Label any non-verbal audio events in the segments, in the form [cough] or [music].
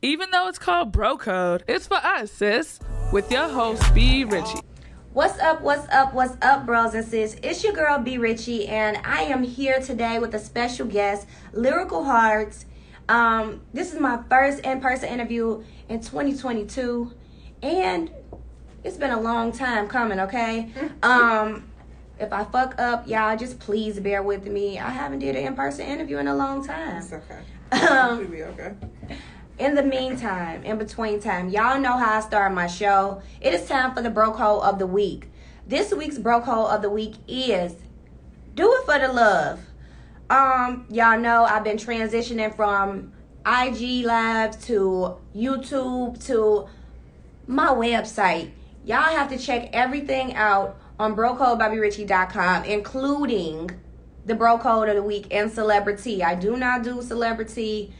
Even though it's called Bro Code, it's for us, sis. With your host, B. Richie. What's up, what's up, what's up, bros and sis? It's your girl, B. Richie, and I am here today with a special guest, Lyrical Hearts. Um, this is my first in person interview in 2022, and it's been a long time coming, okay? [laughs] Um, if I fuck up, y'all just please bear with me. I haven't did an in person interview in a long time. It's okay. [laughs] Um, It'll be okay. In the meantime, in between time, y'all know how I start my show. It is time for the bro code of the week. This week's bro code of the week is do it for the love. Um, y'all know I've been transitioning from IG live to YouTube to my website. Y'all have to check everything out on brocodeBobbyRichie.com, including the bro code of the week and celebrity. I do not do celebrity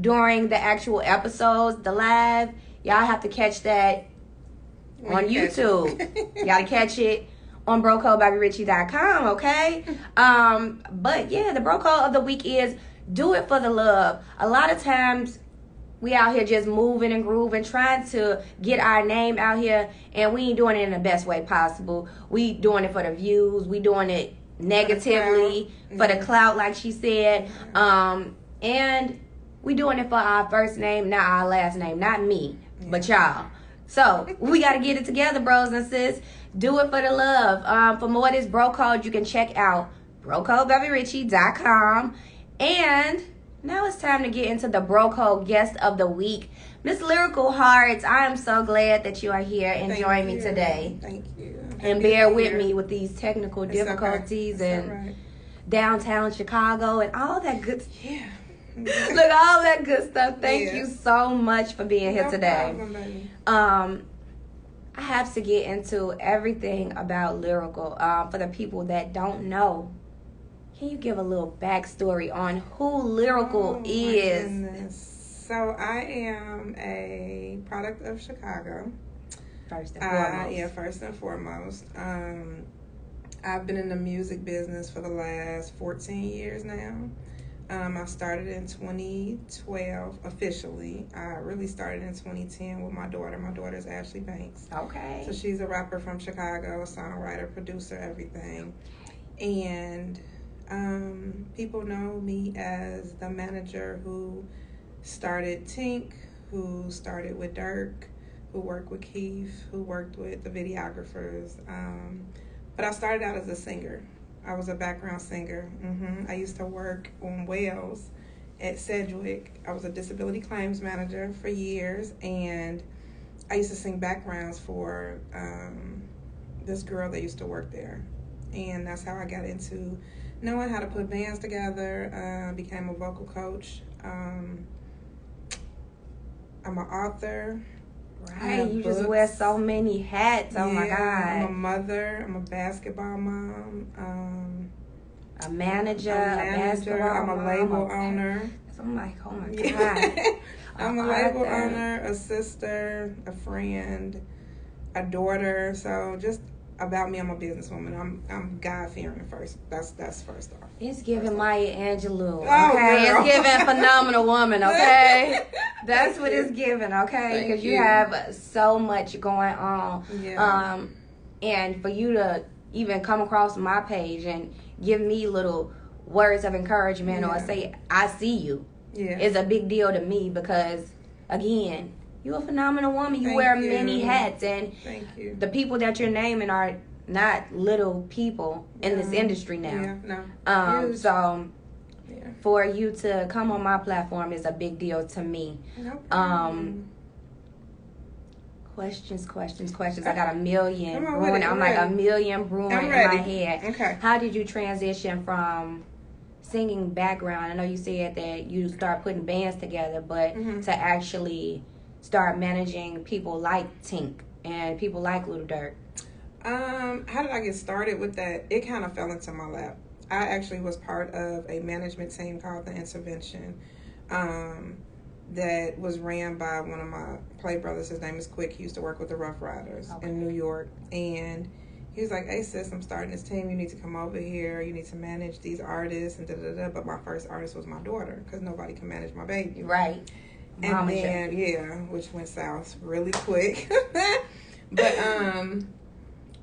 during the actual episodes, the live. Y'all have to catch that on YouTube. [laughs] you gotta catch it on brocodeBobbyRichie.com, okay? [laughs] Um, but yeah, the bro code of the week is do it for the love. A lot of times we out here just moving and grooving, trying to get our name out here, and we ain't doing it in the best way possible. We doing it for the views. We doing it negatively for the Mhm. clout, like she said. Um, and we doing it for our first name, not our last name, not me, but y'all. So we got to get it together, bros and sis. Do it for the love. Um, for more of this bro code, you can check out brocodebabyrichie.com. And now it's time to get into the bro code guest of the week, Miss Lyrical Hearts. I am so glad that you are here and Thank joining me today. Thank you. And bear with me with these technical It's difficulties It's and right. downtown Chicago and all that good Yeah. [laughs] look all that good stuff. Thank Yeah. you so much for being here No today. problem, baby. Um, I have to get into everything about lyrical. Um, for the people that don't know, can you give a little backstory on who lyrical Oh, my is? goodness. So I am a product of Chicago. First and Uh, foremost, yeah, first and foremost. Um, I've been in the music business for the last 14 years now. Um, I started in 2012 officially. I really started in 2010 with my daughter. My daughter is Ashley Banks. okay. So she's a rapper from Chicago, songwriter, producer, everything. And um, people know me as the manager who started Tink, who started with Durk, who worked with Keef, who worked with the videographers. Um, but I started out as a singer. I was a background singer. hmm I used to work on Wales at Sedgwick. I was a disability claims manager for years, and I used to sing backgrounds for um, this girl that used to work there, and that's how I got into knowing how to put bands together. Uh, became a vocal coach. Um, I'm an author. Right, you just wear so many hats. Oh my God. I'm a mother. I'm a basketball mom. Um, a manager, a a, manager. basketball I'm a mom, label a- owner. So I'm like, oh my god. [laughs] I'm a label owner, a sister, a friend, a daughter. So just about me, I'm a businesswoman. I'm I'm God fearing first. That's that's first off. It's giving Maya Angelou. Okay, Oh, it's giving phenomenal woman. Okay, [laughs] that's what it's giving. Okay, because you. you. have so much going on. Yeah. Um, and for you to even come across my page and give me little words of encouragement or say I see you yeah. is a big deal to me because again, you're a phenomenal woman. You Thank wear you. many hats and Thank you. the people that you're naming are not little people in this industry now. Yeah. No. Um, Huge. so Yeah. for you to come on my platform is a big deal to me. No Um. Questions, questions, questions. I got a million on brewing. I'm I'm like a million brewing in my head. Okay. How did you transition from singing background? I know you said that you start putting bands together, but Mhm. to actually start managing people like Tink and people like Little Durk. Um, how did I get started with that? It kind of fell into my lap. I actually was part of a management team called the Intervention, um, that was ran by one of my play brothers. His name is Quick. He used to work with the Ruff Ryders Okay. in New York, and he was like, "Hey sis, I'm starting this team. You need to come over here. You need to manage these artists and da da da." But my first artist was my daughter because nobody can manage my baby. Right. And then yeah, which went south really quick. [laughs] but um,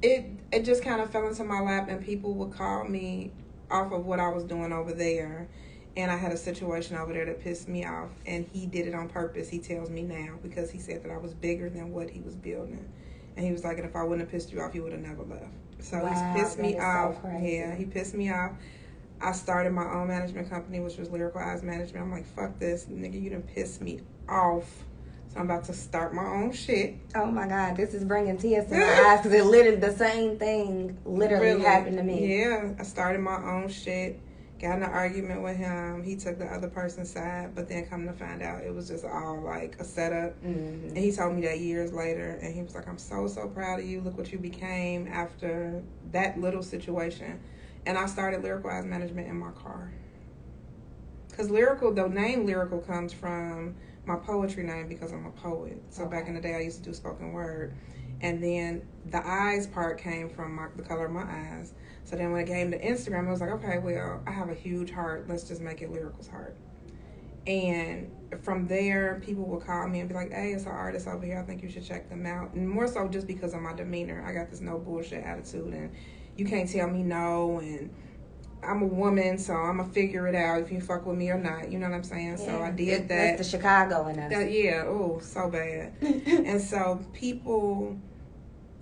it it just kind of fell into my lap, and people would call me off of what I was doing over there. And I had a situation over there that pissed me off, and he did it on purpose. He tells me now because he said that I was bigger than what he was building, and he was like, "And if I wouldn't have pissed you off, you would have never left." So Wow, he's pissed me is so off. yeah, he pissed me off. I started my own management company, which was Lyrical Eyes Management. I'm like, fuck this, nigga, you done pissed me off. So I'm about to start my own shit. Oh my God, this is bringing tears to my eyes because it literally the same thing literally Really. happened to me. Yeah, I started my own shit. Got in an argument with him. He took the other person's side, but then come to find out it was just all like a setup. Mhm. And he told me that years later, and he was like, "I'm so so proud of you. Look what you became after that little situation." And I started Lyrical Eyes Management in my car. Cause lyrical, the name lyrical comes from my poetry name because I'm a poet. So back in the day, I used to do spoken word, and then the eyes part came from my, the color of my eyes. So then when it came to Instagram, I was like, okay, well, I have a huge heart. Let's just make it lyrical's heart. And from there, people would call me and be like, hey, it's an artist over here. I think you should check them out. And more so just because of my demeanor. I got this no bullshit attitude, and you can't tell me no. And I'm a woman, so I'm to figure it out if you fuck with me or not. You know what I'm saying? So I did that. That's the Chicago in us. That yeah, oh, so bad. [laughs] and so people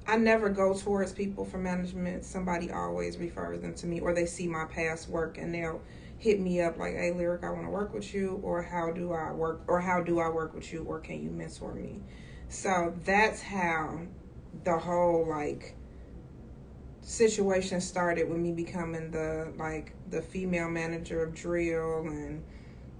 I never go towards people for management. Somebody always refers them to me or they see my past work and they'll hit me up like, Hey Lyric, I wanna work with you or how do I work or how do I work with you or can you mentor me? So that's how the whole like situation started with me becoming the like the female manager of drill and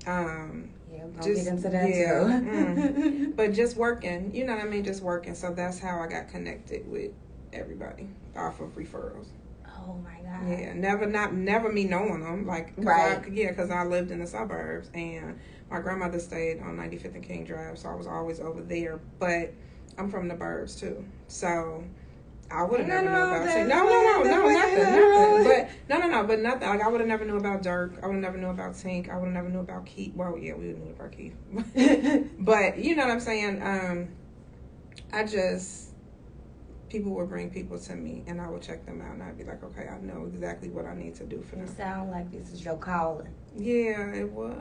um yeah, just- get into that yeah, too. [laughs] but just working, you know what I mean? Just working. So that's how I got connected with everybody off of referrals. oh my God. Yeah, never not never me knowing them. Like, 'cause Right. I, yeah, because I lived in the suburbs and my grandmother stayed on 95th and King Drive, so I was always over there. But I'm from the burbs too, so. I would have never no, known about that-. No, no, no, no, nothing, nothing. But no, no, no, but nothing. Like I would have never knew about Durk. I would have never knew about Tink. I would have never knew about Keef. Well, yeah, we would have knew about Keef. [laughs] But you know what I'm saying? Um, I just people would bring people to me, and I would check them out, and I'd be like, okay, I know exactly what I need to do for It them. sound like this is your calling. Yeah, it was.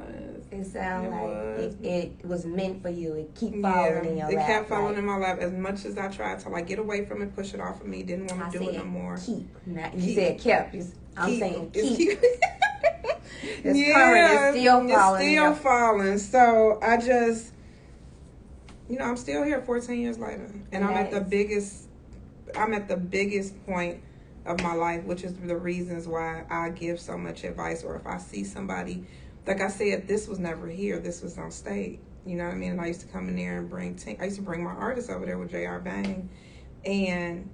It sound It like was. it, it was meant for you. It keep falling in your it lap. kept falling like, in my lap as much as I tried to like get away from it, push it off of me. Didn't want to do it no more. keep. Not, you Keep. said kept. You s- I'm Keep- saying it's keep. It's [laughs] It's current. It's still falling It's still falling. So I just, you know, I'm still here 14 years later, and I'm at the biggest. I'm at the biggest point of my life, which is the reasons why I give so much advice. Or if I see somebody, like I said, this was never here. This was on state. You know what I mean? And I used to come in there and bring. T- I used to bring my artists over there with Jr. Bang, and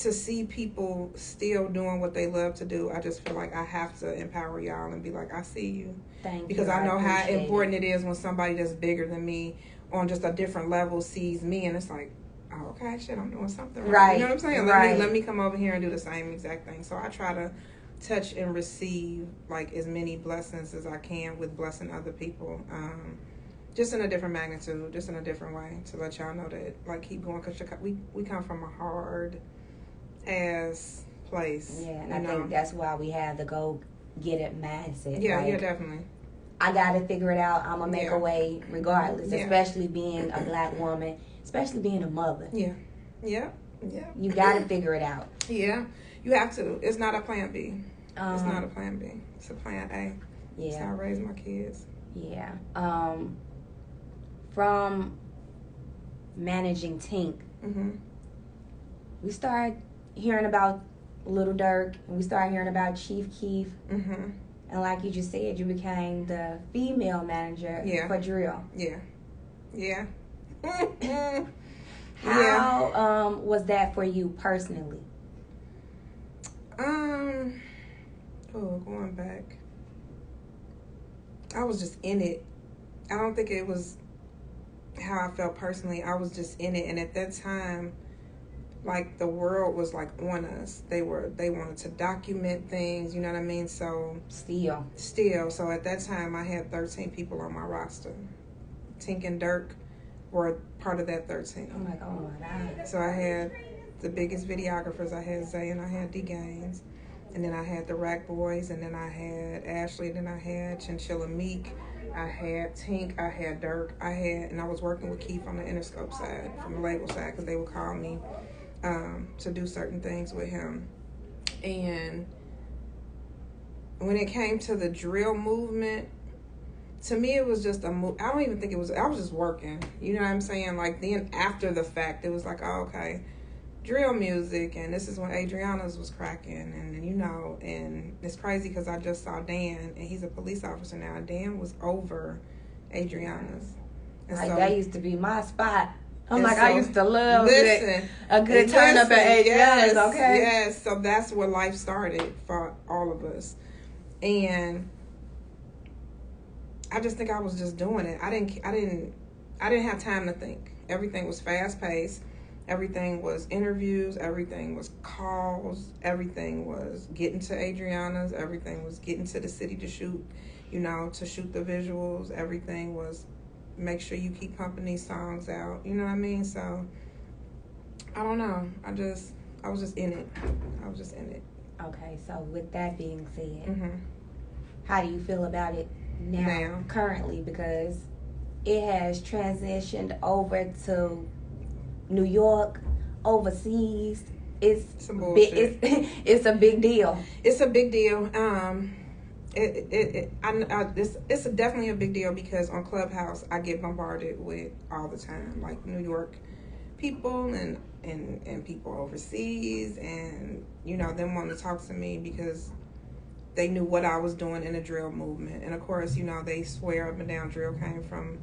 to see people still doing what they love to do, I just feel like I have to empower y'all and be like, I see you Thank because you. I know how appreciate important it is when somebody that's bigger than me on just a different level sees me and it's like, oh, okay, shit, I'm doing something right. Right, You know what I'm saying? Let right. me let me come over here and do the same exact thing. So I try to touch and receive like as many blessings as I can with blessing other people. Um, just in a different magnitude, just in a different way to let y'all know that like keep going because we we come from a hard ass place. Yeah, and I know? think that's why we have the go get it mindset. yeah, like, yeah, definitely. I got to figure it out. I'm gonna make Yeah. a way regardless. Yeah. Especially being a black woman, especially being a mother. Yeah, yeah, yeah. You got to figure it out. Yeah, you have to. It's not a plan B. Um, It's not a plan B. It's a plan A. It's how I raise my kids. yeah. Um, from managing Tink, hmm we started hearing about Little Durk, and we started hearing about Chief Keef, hmm and like you just said, you became the female manager Yeah. for Drill. Yeah. Yeah. [laughs] How um, was that for you personally? Um. Oh, going back. I was just in it. I don't think it was how I felt personally. I was just in it, and at that time, like the world was like on us. They were they wanted to document things. You know what I mean? So Still, still, so at that time, I had thirteen people on my roster. Tink and Durk were part of that 13. Oh my god. So I had the biggest videographers. I had Zay and I had D Gaines. And then I had the Rack Boys. And then I had Ashley. And then I had Chinchilla Meek. I had Tink. I had Durk. I had, and I was working with Keef on the Interscope side, from the label side, because they would call me um, to do certain things with him. And when it came to the drill movement, to me it was just a move. I don't even think it was. I was just working. You know what I'm saying? Like then after the fact, it was like, oh, okay, drill music, and this is when Adriana's was cracking, and you know, and it's crazy because I just saw Dan, and he's a police officer now. Dan was over Adriana's. And Like so- that used to be my spot. I'm like, I used to love Listen, a good turn up at Adriana's, yes, okay? Yes, so that's where life started for all of us. And I just think I was just doing it. I didn't I didn't I didn't have time to think. Everything was fast paced. Everything was interviews, everything was calls, everything was getting to Adriana's, everything was getting to the city to shoot, you know, to shoot the visuals, everything was make sure you keep pumping these songs out. You know what I mean? So I don't know. I just I was just in it. I was just in it. Okay, so with that being said, hmm how do you feel about it now, Now. currently? Because it has transitioned over to New York, overseas. It's Some big, bullshit. it's, [laughs] it's a big deal. It's a big deal. Um, it it, it I, I this it's definitely a big deal because on Clubhouse I get bombarded with all the time, like New York people and and and people overseas, and you know them want to talk to me because they knew what I was doing in the drill movement, and of course you know they swear up and down drill came from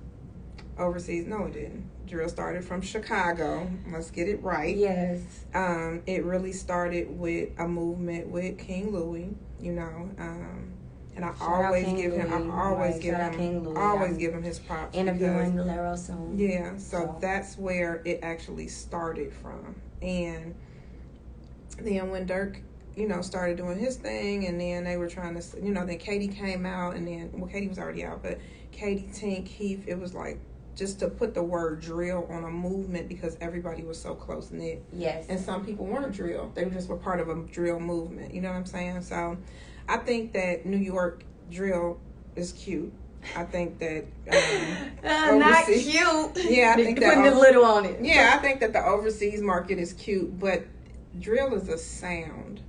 overseas. No, it didn't. Drill started from Chicago. Let's get it right Yes. um, it really started with a movement with King Louie, you know, um, and I Shout always give him, Louie, I always right, give shout him, always I'm give him his props. Interviewing Lero soon. yeah, so, So- that's where it actually started from, and then when Durk, you know, started doing his thing, and then they were trying to, you know, then Katie came out, and then well, Katie was already out, but Katie Tink Heath, it was like just to put the word drill on a movement because everybody was so close knit Yes. and some people weren't drill. They just were part of a drill movement. You know what I'm saying? So I think that New York drill is cute. I think that um, [laughs] Uh, not cute. Yeah, I think that putting over- little on it. yeah, I think that the overseas market is cute, but drill is a sound,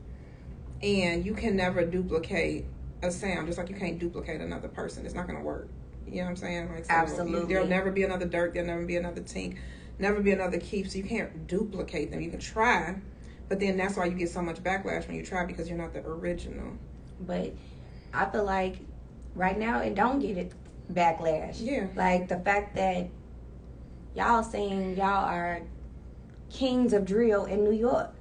and you can never duplicate a sound. Just like you can't duplicate another person, it's not going to work. You know what I'm saying? Like so Absolutely. there'll never be another Durk. There'll never be another Tink. Never be another Keef. So you can't duplicate them. You can try, but then that's why you get so much backlash when you try because you're not the original. But I feel like right now it don't get it backlash. Yeah. Like the fact that y'all saying y'all are kings of drill in New York,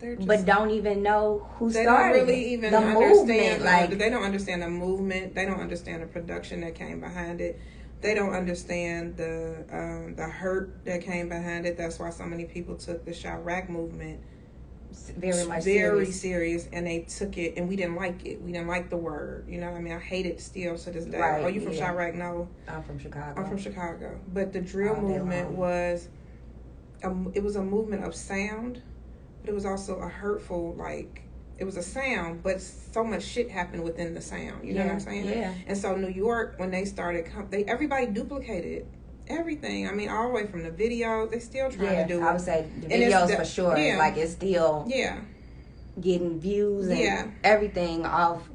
just, but don't even know who they don't started really it. even the understand. movement. Like they don't understand the movement. They don't understand the production that came behind it. They don't understand the um, the hurt that came behind it. That's why so many people took the Chiraq movement very much very serious. serious, and they took it, and we didn't like it. We didn't like the word. You know, what I mean, I hate it still to this day. Right, Are you from yeah. Chiraq? No. I'm from Chicago. I'm from Chicago, but the drill All movement was, a, it was a movement of sound, but it was also a hurtful like it was a sound, but so much shit happened within the sound. You know what I'm saying? yeah. And so New York, when they started, they everybody duplicated everything. I mean, all the way from the video, they still trying yeah, to do I would say the videos the- for sure. yeah. Like it's still yeah, getting views and Yeah. everything off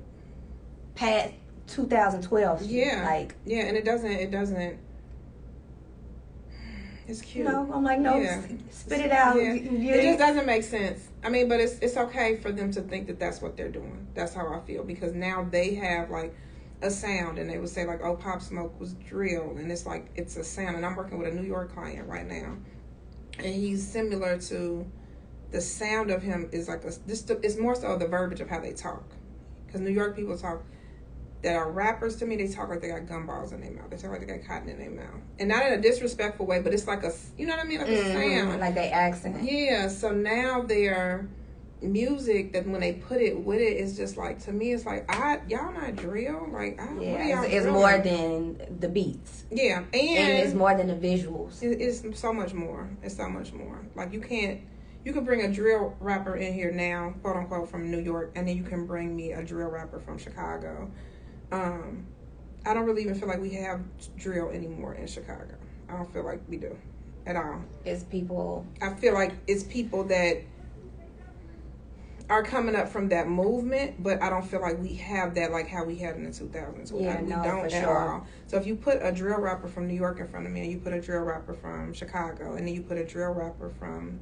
past 2012. Yeah. Like yeah, and it doesn't, it doesn't. It's cute. know, I'm like, no, Yeah. spit it out. Yeah. It just doesn't make sense. I mean, but it's it's okay for them to think that that's what they're doing. That's how I feel because now they have like a sound, and they would say like, "Oh, Pop Smoke was drill," and it's like it's a sound. And I'm working with a New York client right now, and he's similar to the sound of him is like a this. It's more so the verbiage of how they talk, because New York people talk that are rappers to me, they talk like they got gumballs in their mouth. They talk like they got cotton in their mouth, and not in a disrespectful way, but it's like a, you know what I mean, like a Mhm, sound. like they accent. Yeah, so now they're music that when they put it with it, it's just like to me, it's like I y'all not drill. Like I, Yeah, y'all it's, it's more than the beats, yeah, and, and it's more than the visuals. it- it's so much more. It's so much more. Like you can't. You can bring a drill rapper in here now, quote unquote, from New York, and then you can bring me a drill rapper from Chicago. Um, I don't really even feel like we have drill anymore in Chicago. I don't feel like we do at all. It's people. I feel like it's people that are coming up from that movement, but I don't feel like we have that like how we had in the 2000s. Yeah, we no, don't for at sure. all. So if you put a drill rapper from New York in front of me, and you put a drill rapper from Chicago, and then you put a drill rapper from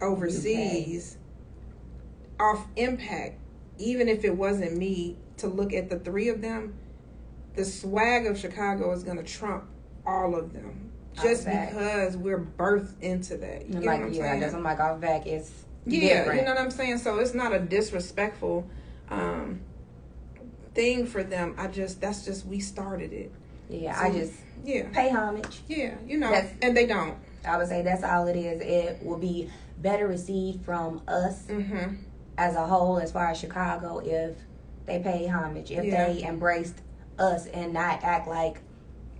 overseas, off impact, even if it wasn't me, to look at the three of them, the swag of Chicago is gonna trump all of them. Just because we're birthed into that. You like, what I'm yeah, saying? that's I'm like off back. It's Yeah, different. you know what I'm saying. So it's not a disrespectful um, thing for them. I just that's just we started it. yeah, So- I just Yeah, pay homage. yeah, you know, That's- and they don't. I would say that's all it is. It will be better received from us Mm-hmm. as a whole, as far as Chicago, if they pay homage, if Yeah. they embraced us and not act like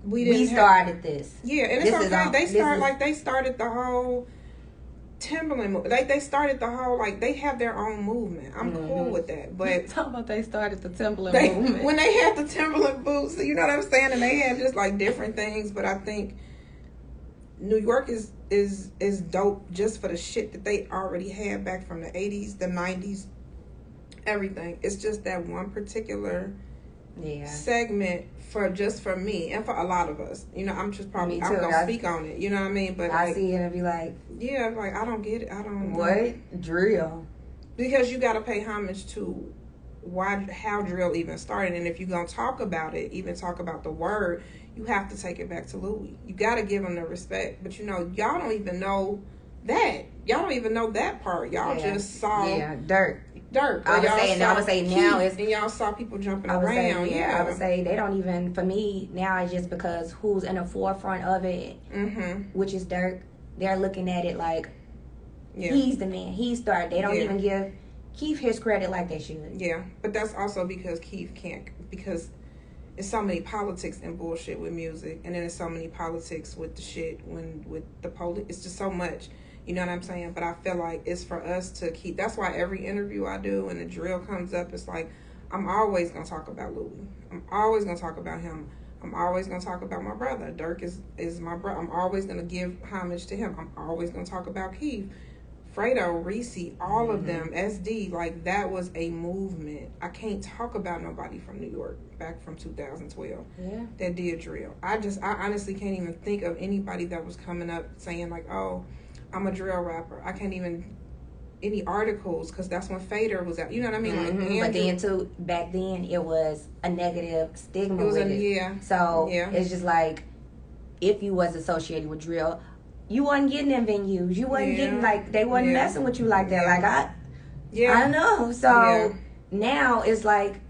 We we, didn't. have- started this. yeah, and it's this is okay. all- they this start is- like they started the whole Timberland. mo- Like they started the whole like they have their own movement. I'm cool Mhm. with that, but. [laughs] Talk about they started the Timberland They, movement. when they had the Timberland boots, you know what I'm saying, and they had just like different things. But I think New York is is is dope just for the shit that they already had back from the 80s, the 90s, everything. It's just that one particular yeah. segment for just for me and for a lot of us. You know, I'm just probably I'm gonna I- speak on it. You know what I mean? But I like, see it and be like, yeah, like I don't get it. I don't what drill? because you got to pay homage to why how drill even started and if you're to talk about it even talk about the word you have to take it back to louie you got to give him the respect but you know y'all don't even know that y'all don't even know that part y'all Yeah. just saw Yeah, Durk. Durk I would y'all I would say now it's- and y'all saw people jumping I would say, around yeah, yeah, I would say they don't even. For me now, it's just because who's in the forefront of it, mm-hmm which is Durk. They're looking at it like yeah he's the man. He started. They don't Yeah. even give Keef his credit like they should. Yeah, but that's also because Keef can't because it's so many politics and bullshit with music, and then there's so many politics with the shit when with the police. It's just so much, you know what I'm saying? But I feel like it's for us to keep. That's why every interview I do and the drill comes up, it's like I'm always gonna talk about Louie. I'm always gonna talk about him. I'm always gonna talk about my brother. Durk is is my brother. I'm always gonna give homage to him. I'm always gonna talk about Keef. Fredo, Reese, all of mm-hmm. them, SD, like that was a movement. I can't talk about nobody from New York back from 2012 Yeah. that did drill. I just, I honestly can't even think of anybody that was coming up saying like, "Oh, I'm a drill rapper." I can't even any articles because that's when Fader was out. You know what I mean? Like, Mhm. But then too, back then it was a negative stigma it was with a it. yeah, So Yeah. it's just like if you was associated with drill, you wasn't getting in venues. You wasn't Yeah. getting like they wasn't Yeah. messing with you like that. Like I, yeah, I know. So now it's like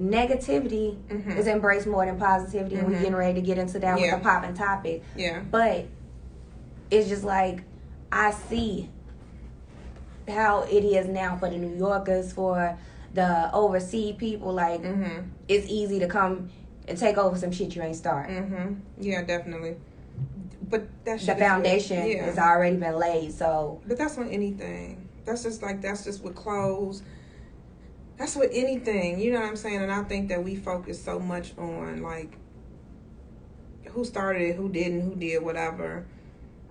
negativity Mhm. is embraced more than positivity, and we're getting ready to get into that with a popping topic. yeah, But it's just like I see how it is now for the New Yorkers, for the overseas people. Like mm-hmm, it's easy to come and take over some shit you ain't started. mm-hmm, yeah, definitely. But that The is- foundation yeah. has already been laid, so But that's with anything. That's just like that's just with clothes. That's with anything. You know what I'm saying? And I think that we focus so much on like who started it, who didn't, who did whatever.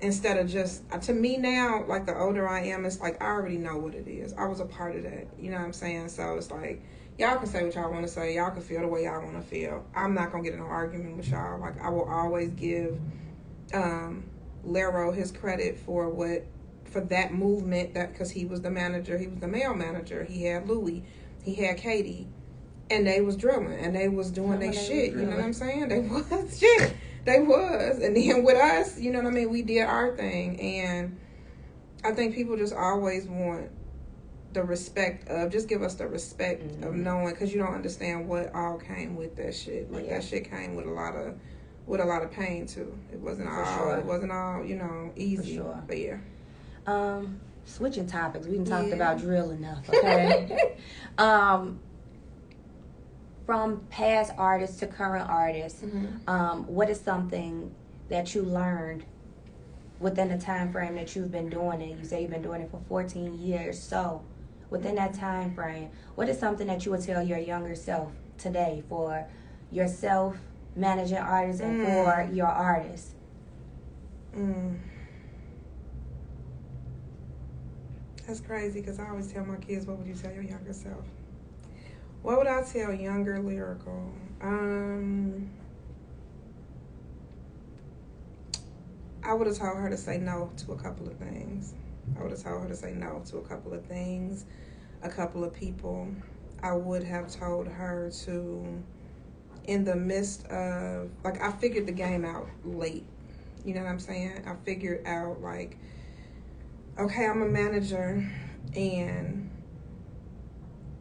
Instead of just uh, to me now, like the older I am, it's like I already know what it is. I was a part of that. You know what I'm saying? So it's like y'all can say what y'all want to say. Y'all can feel the way y'all want to feel. I'm not gonna get in an argument with y'all. Like I will always give um Lero his credit for what for that movement that because he was the manager, he was the male manager. He had Louie, he had Katie, and they was drilling and they was doing their shit. You know what. I'm saying? They [laughs] was shit. They was, and then with us, you know what I mean. We did our thing, and I think people just always want the respect of just give us the respect of Mhm. knowing because you don't understand what all came with that shit. Like Yeah. that shit came with a lot of with a lot of pain too. It wasn't For all sure. it wasn't all you know easy. sure. But yeah, um switching topics. We didn't talked Yeah. about drill enough, okay? [laughs] um, from past artists to current artists, Mhm. um, what is something that you learned within the time frame that you've been doing it? You say you've been doing it for 14 years. So, within that time frame, what is something that you would tell your younger self today for yourself managing artists and Mm. for your artists? Mm. That's crazy because I always tell my kids, "What would you tell your younger self?" What would I tell younger lyrical? Um, I would have told her to say no to a couple of things. I would have told her to say no to a couple of things, a couple of people. I would have told her to, in the midst of, like, I figured the game out late. You know what I'm saying? I figured out, like, okay, I'm a manager, and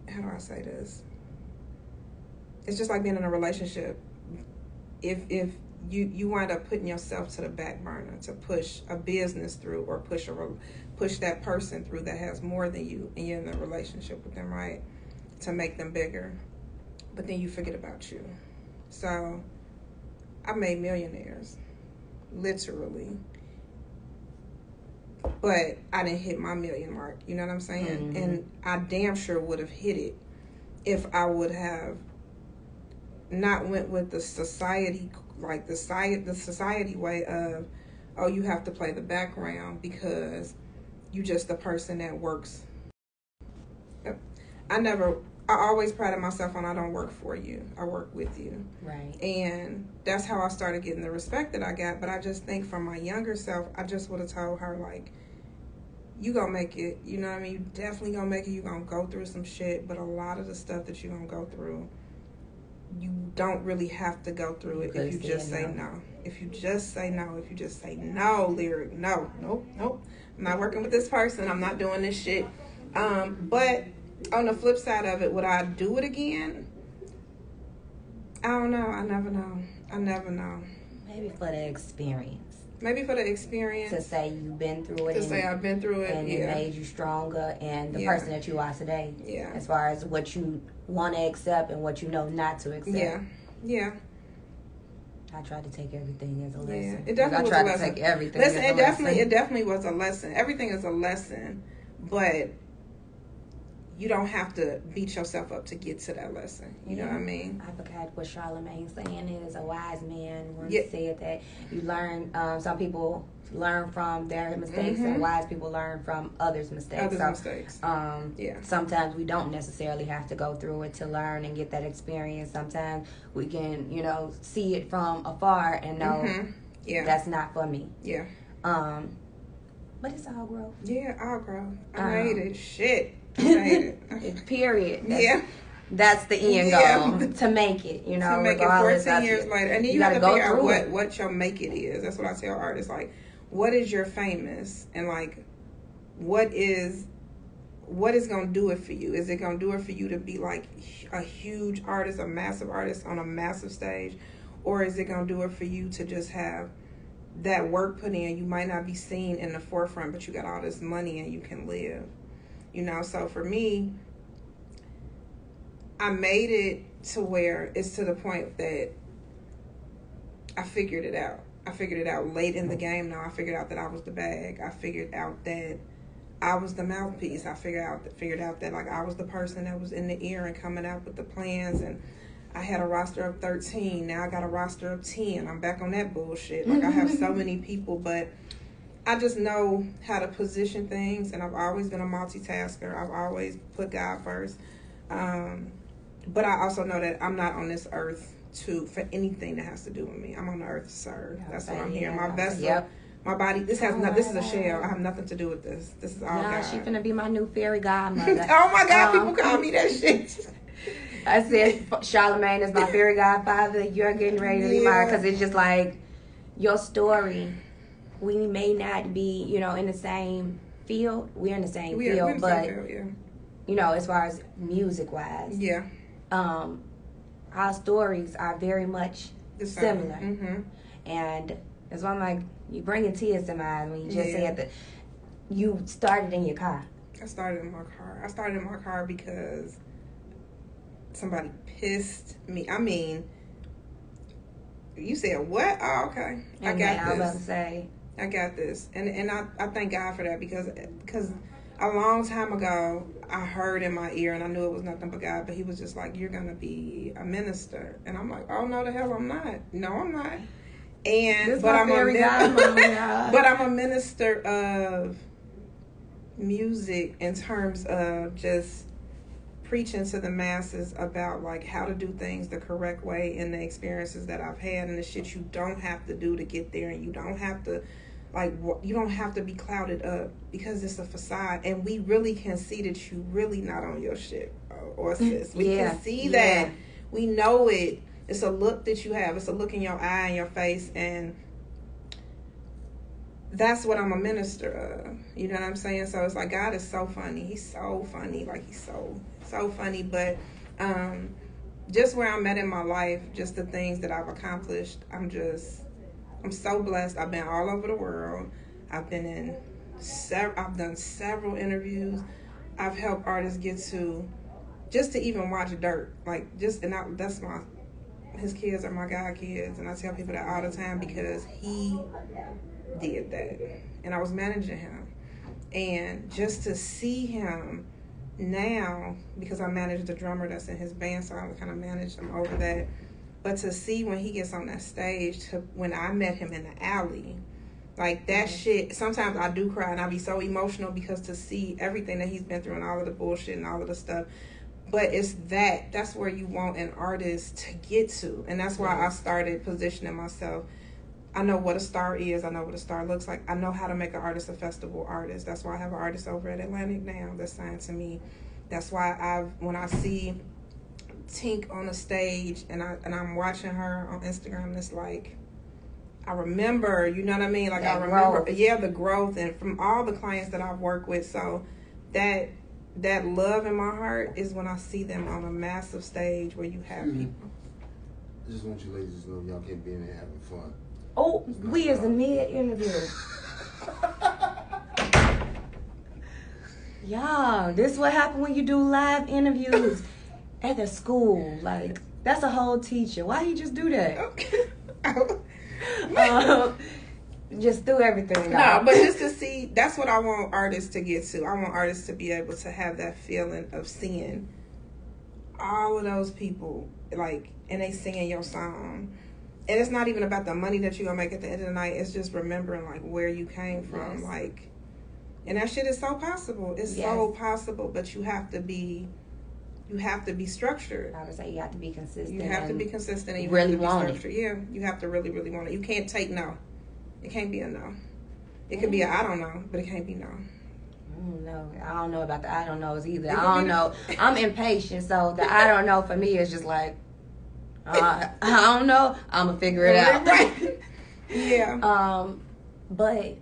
how do I say this? It's just like being in a relationship. If if you you wind up putting yourself to the back burner to push a business through or push a push that person through that has more than you, and you're in a relationship with them, right? To make them bigger, but then you forget about you. So, I made millionaires, literally but I didn't hit my million mark. You know what I'm saying? Mhm. And I damn sure would have hit it if I would have not went with the society, like the society, the society way of, oh, you have to play the background because you just the person that works. I never. I always prided myself on I don't work for you. I work with you. Right. And that's how I started getting the respect that I got. But I just think from my younger self, I just would have told her, like, you gonna make it. You know what I mean? You definitely gonna make it. you gonna go through some shit. But a lot of the stuff that you gonna go through, you don't really have to go through it if you just say no. no. If you just say no. If you just say no, lyric, no, nope, nope. I'm not working with this person. I'm not doing this shit. Um, but on the flip side of it, would I do it again? I don't know. I never know. I never know. Maybe for the experience. Maybe for the experience. To say you've been through it To and, say I've been through it. and it Yeah. made you stronger and the Yeah. person that you are today. Yeah. As far as what you want to accept and what you know not to accept. Yeah. Yeah. I tried to take everything as a lesson. Yeah. It definitely I was tried a lesson. to take everything Listen, as a it definitely lesson. it definitely was a lesson. Everything is a lesson, but you don't have to beat yourself up to get to that lesson. You know what I mean? I forgot what Charlemagne saying is. A wise man once Yeah. said that you learn. Um, some people learn from their mistakes, Mhm. and wise people learn from others' mistakes. Other so, mistakes. um, Yeah. sometimes we don't necessarily have to go through it to learn and get that experience. Sometimes we can, you know, see it from afar and know Mhm. Yeah. that's not for me. yeah. Um, but it's all growth. Yeah. all growth. I Um, made it. Shit. I [laughs] made it. Period. That's, yeah. that's the end Yeah. goal [laughs] to make it. You know, to make it 14 years later. And then you, You have to figure out through what, what your make it is. That's what I tell artists. Like, what is your famous? And like, what is what is gonna do it for you? Is it gonna do it for you to be like a huge artist, a massive artist on a massive stage? Or is it gonna do it for you to just have that work put in? You might not be seen in the forefront, but you got all this money and you can live. You know, so for me, I made it to where it's to the point that I figured it out. I figured it out late in the game now. I figured out that I was the bag. I figured out that I was the mouthpiece. I figured out that figured out that like I was the person that was in the ear and coming out with the plans and I had a roster of 13. Now I got a roster of 10. I'm back on that bullshit. Like I have so [laughs] many people, but I just know how to position things and I've always been a multitasker. I've always put God first. Um, but I also know that I'm not on this earth to for anything that has to do with me. I'm on the earth to serve. That's what I'm here. My vessel, Yep. my body. This has no. This is a shell. I have nothing to do with this. This is all Nah, God. she finna be my new fairy godmother. [laughs] oh my God! Um, people call me that shit. [laughs] I said Charlemagne is my fairy godfather. You're getting ready to be Yeah. mine because it's just like your story. We may not be, you know, in the same field. We're in the same We field, but Southfield, yeah. you know, as far as music wise, Yeah. um, our stories are very much same. Similar. Mm-hmm. And that's why I'm like, you bringing tears to my eyes when you just Yeah. said that. you started in your car? I started in my car. I started in my car because somebody pissed me. I mean, you said what? Oh, okay. I And got then I was this. say, I got this, and and I, I thank God for that because because a long time ago I heard in my ear and I knew it was nothing but God, but He was just like, "You're gonna be a minister," and I'm like, "Oh no, the hell I'm not. No, I'm not." And This but I'm a min- [laughs] but I'm a minister of music in terms of just preaching to the masses about like how to do things the correct way and the experiences that I've had and the shit you don't have to do to get there and you don't have to like you don't have to be clouded up because it's a facade and we really can see that you really not on your shit or, or sis we Yeah, can see yeah. that we know it it's a look that you have it's a look in your eye and your face and that's what I'm a minister of. You know what I'm saying? So it's like God is so funny. He's so funny. Like he's so so funny. But um just where I'm at in my life, just the things that I've accomplished, I'm just I'm so blessed. I've been all over the world. I've been in sev- I've done several interviews. I've helped artists get to just to even watch Durk. Like just and I, that's my his kids are my god kids and I tell people that all the time because he did that. And I was managing him. And just to see him now, because I manage the drummer that's in his band, so I kind of manage him over that. But to see when he gets on that stage, to when I met him in the alley, like that mm-hmm. shit. Sometimes I do cry and I be so emotional because to see everything that he's been through and all of the bullshit and all of the stuff. But it's that. That's where you want an artist to get to, and that's why I mm-hmm. started positioning myself I know what a star is. I know what a star looks like. I know how to make an artist a festival artist. That's why I have an artist over at Atlantic now that's signed to me. That's why I've when I see Tink on the stage and I and I'm watching her on Instagram, it's like I remember, you know what I mean? Like I remember growth. yeah, the growth and from all the clients that I've worked with. So that that love in my heart is when I see them on a massive stage where you have Mhm. people. I just want you ladies to know y'all can't be in there having fun. oh, we as a mid interview. [laughs] Y'all, this what happen when you do live interviews [laughs] at the school. Like, that's a whole teacher. Why he just do that? [laughs] [laughs] um, just do everything. No, out. but just to see, that's what I want artists to get to. I want artists to be able to have that feeling of seeing all of those people, like, and they singing your song. And it's not even about the money that you're gonna make at the end of the night. It's just remembering like where you came from, Yes. like, and that shit is so possible. It's Yes. so possible, but you have to be, you have to be structured. I would say you have to be consistent. You have to be consistent and you really have to be want it. structured. Yeah, you have to really, really want it. You can't take no. It can't be a no. It could be a I don't know, but it can't be no. I don't know. I don't know about the I don't knows either. I don't know. [laughs] I'm impatient, so the I don't know for me is just like, uh, [laughs] I don't know. I'm gonna figure it out. Right. [laughs] yeah. um, but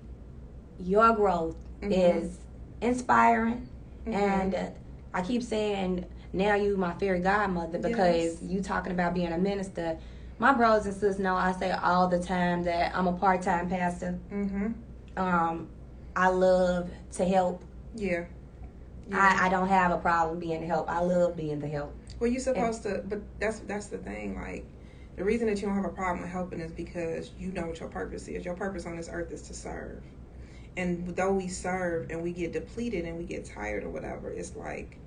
your growth Mhm. is inspiring, Mhm. and I keep saying now you my fairy godmother because Yes. you talking about being a minister. My brothers and sisters know I say all the time that I'm a part time pastor. Mm-hmm. Um, I love to help. Yeah. yeah. I, I don't have a problem being the help. I love being the help. well, you're supposed to, but that's that's the thing. Like, the reason that you don't have a problem with helping is because you know what your purpose is. Your purpose on this earth is to serve. And though we serve and we get depleted and we get tired or whatever, it's like,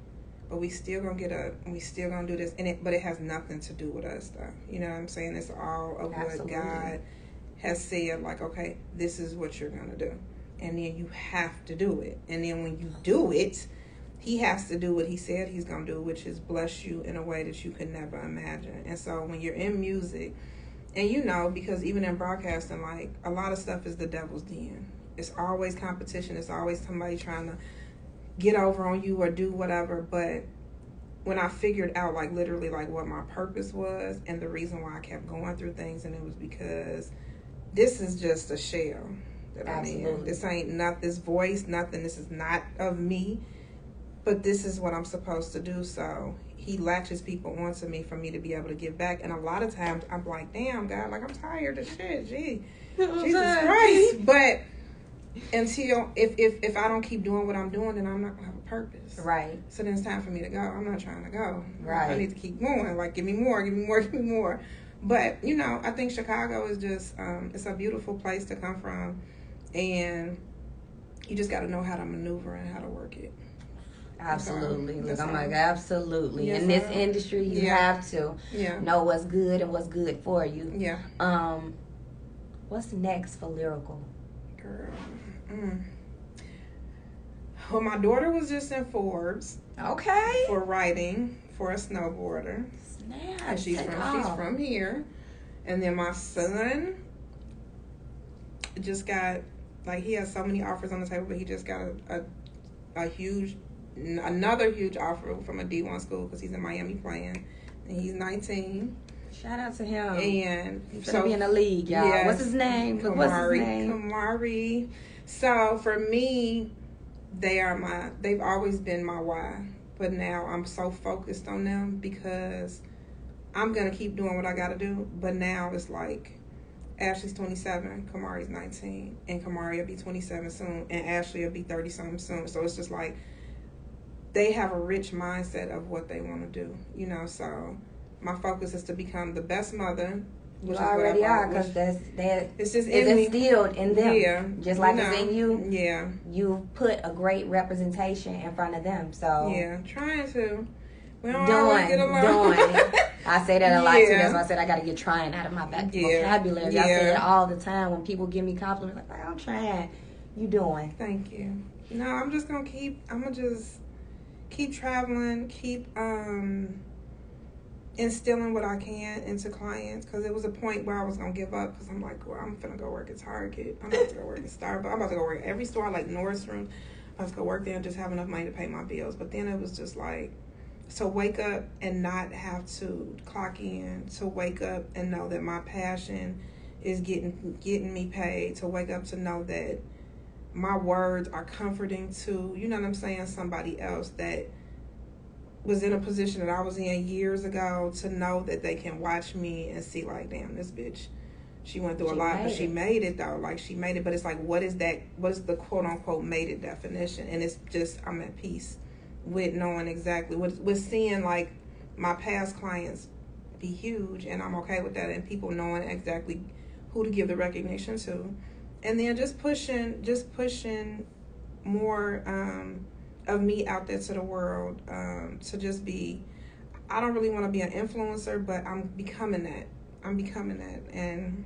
but we still gonna get up and we still gonna do this. And it, but it has nothing to do with us, though. You know what I'm saying? It's all of Absolutely. what God has said. Like, okay, this is what you're gonna do, and then you have to do it. And then when you do it, he has to do what he said he's gonna do, which is bless you in a way that you could never imagine. And so when you're in music, and you know, because even in broadcasting, like a lot of stuff is the devil's den. It's always competition. It's always somebody trying to get over on you or do whatever. But when I figured out, like literally, like what my purpose was and the reason why I kept going through things, and it was because this is just a shell that I'm in. This ain't not this voice, nothing. This is not of me but this is what I'm supposed to do. So he latches people onto me for me to be able to give back. And a lot of times I'm like, damn, God, like I'm tired of shit. Gee, Jesus Christ. But until if, if if I don't keep doing what I'm doing, then I'm not gonna have a purpose. Right. So then it's time for me to go. I'm not trying to go. Right. I need to keep going. Like, give me more, give me more, [laughs] give me more. But you know, I think Chicago is just um, it's a beautiful place to come from, and you just got to know how to maneuver and how to work it. Absolutely. Look, I'm like, absolutely. Yes, In this industry, you Yeah. have to Yeah. know what's good and what's good for you. Yeah. Um, what's next for lyrical? Girl. Mm. Well, my daughter was just in Forbes Okay. for writing for a snowboarder. Snap. And she's from she's from here. And then my son just got like he has so many offers on the table, but he just got a a, a huge another huge offer from a D one school because he's in Miami playing, and he's 19. Shout out to him. And He's so be in the league, y'all. Yes. What's his name? Look, What's his name? Kamari. So for me, they are my. They've always been my why, but now I'm so focused on them because I'm gonna keep doing what I gotta do. But now it's like. Ashley's 27, Kamari's 19, and Kamari will be 27 soon, and Ashley will be 30 something soon. So it's just like they have a rich mindset of what they want to do, you know. So my focus is to become the best mother. You which is what already are because that's that it's just me. instilled in them. Yeah. Just like you it's in you, Yeah. you put a great representation in front of them. So Yeah. Trying to. We don't doing, get along. doing. I say that a lot too. That's why I said I got to get trying out of my back Yeah. vocabulary. I say Yeah. it all the time when people give me compliments. Like, I'm trying. You doing? Thank you. No, I'm just gonna keep. I'm gonna just keep traveling. Keep um instilling what I can into clients because it was a point where I was gonna give up because I'm like, well, I'm gonna go work at Target. I'm about to go work at Starbucks. I'm about to go work at every store like Nordstrom. I was gonna work there and just have enough money to pay my bills. But then it was just like to wake up and not have to clock in. To wake up and know that my passion is getting getting me paid. To wake up to know that my words are comforting to you know what I'm saying somebody else that was in a position that I was in years ago to know that they can watch me and see like damn this bitch she went through a lot but she it. made it though. Like she made it but it's like what is that what is the quote unquote made it definition? And it's just I'm at peace with knowing exactly with with seeing like my past clients be huge and I'm okay with that and people knowing exactly who to give the recognition to. And then just pushing just pushing more um of me out there to the world um to just be I don't really want to be an influencer but I'm becoming that I'm becoming that and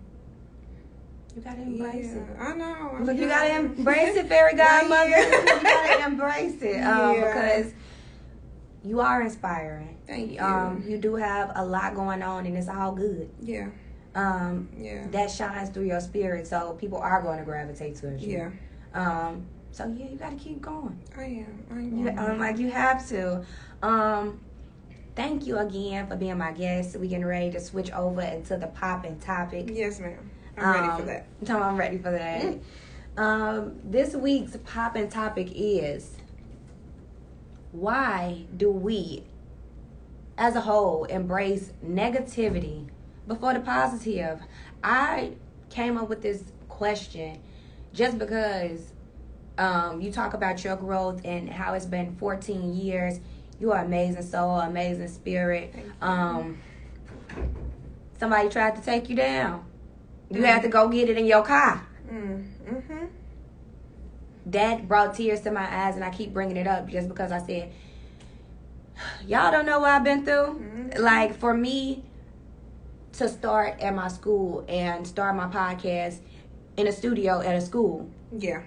You gotta embrace yeah, it. I know I'm Look, you gotta [laughs] embrace it, fairy godmother. [laughs] You gotta embrace it um, Yeah. because you are inspiring. Thank you. Um, you do have a lot going on, and it's all good. yeah Um, yeah that shines through your spirit, so people are going to gravitate towards you. yeah Um, so yeah, you gotta keep going. I am I am You, um, like you have to. Um, thank you again for being my guest. We getting ready to switch over into the popping topic. yes ma'am I'm ready for Um, [laughs] that Tell I'm ready for that. Um, this week's popping topic is why do we, as a whole, embrace negativity before the positive? I came up with this question just because um, you talk about your growth and how it's been 14 years. You are amazing soul, amazing spirit. Um, somebody tried to take you down. You had to go get it in your car. mm, mm-hmm That brought tears to my eyes, and I keep bringing it up just because I said, y'all don't know what I've been through. Mhm. Like for me to start at my school and start my podcast in a studio at a school, yeah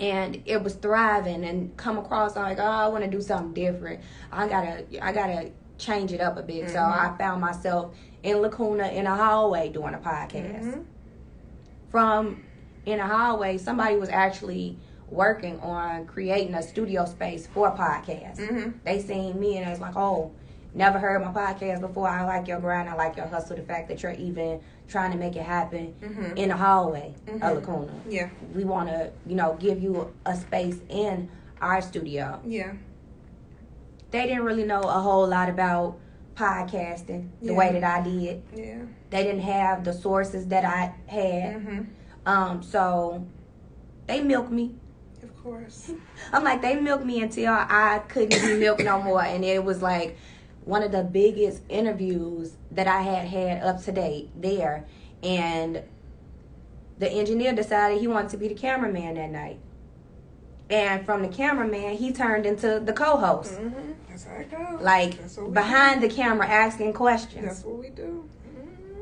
and it was thriving, and come across like, oh, I want to do something different. I gotta, I gotta change it up a bit. So Mhm. I found myself in Lacuna in a hallway doing a podcast. mm-hmm. from in a hallway, somebody was actually working on creating a studio space for podcasts. Mm-hmm. They seen me and I was like, oh, never heard my podcast before. I like your grind. I like your hustle. The fact that you're even trying to make it happen Mm-hmm. in the hallway Mhm. of Lacuna. yeah We want to, you know, give you a space in our studio. yeah They didn't really know a whole lot about podcasting the Yeah. way that I did. yeah They didn't have the sources that I had. mm-hmm Um, so They milked me. Of course. [laughs] I'm like, they milked me until I couldn't be milked no more. And it was like one of the biggest interviews that I had had up to date there. And the engineer decided he wanted to be the cameraman that night. And from the cameraman, he turned into the co host. Mm-hmm. That's how it goes. Like That's what we behind do. the camera asking questions. That's what we do. Mm-hmm.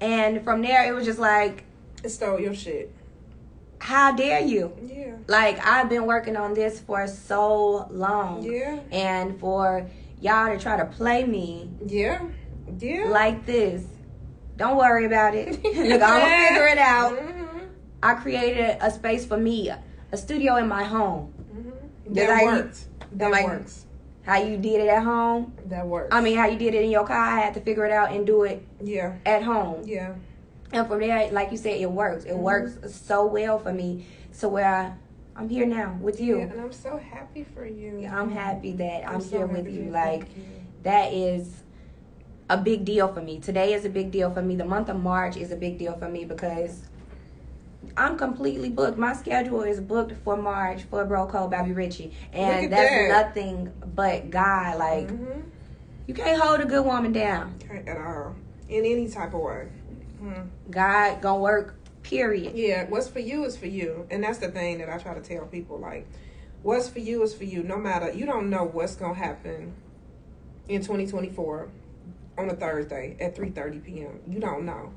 And from there, it was just like, It stole your shit. how dare you? Yeah. Like, I've been working on this for so long. Yeah. And for y'all to try to play me Yeah. Yeah. like this, don't worry about it. [laughs] Look, I'm gonna figure it out. Mm-hmm. I created a space for me, a studio in my home. Mm-hmm. That I- works. That like- works. How you did it at home. That works. I mean, how you did it in your car. I had to figure it out and do it yeah. at home. Yeah. And from there, like you said, it works. It Mhm. works so well for me. So where I'm here now with you. Yeah, and I'm so happy for you. I'm happy that I'm, so here with you. Like you. that is a big deal for me. Today is a big deal for me. The month of March is a big deal for me because I'm completely booked. My schedule is booked for March for Bro Code Bobby Ritchie. And at that's that. nothing but God. Like Mhm. you can't hold a good woman down. Okay, at all. In any type of way. Mm. God gonna work, period. Yeah, what's for you is for you. And that's the thing that I try to tell people like what's for you is for you. No matter you don't know what's gonna happen in twenty twenty four on a Thursday at three thirty PM. You don't know.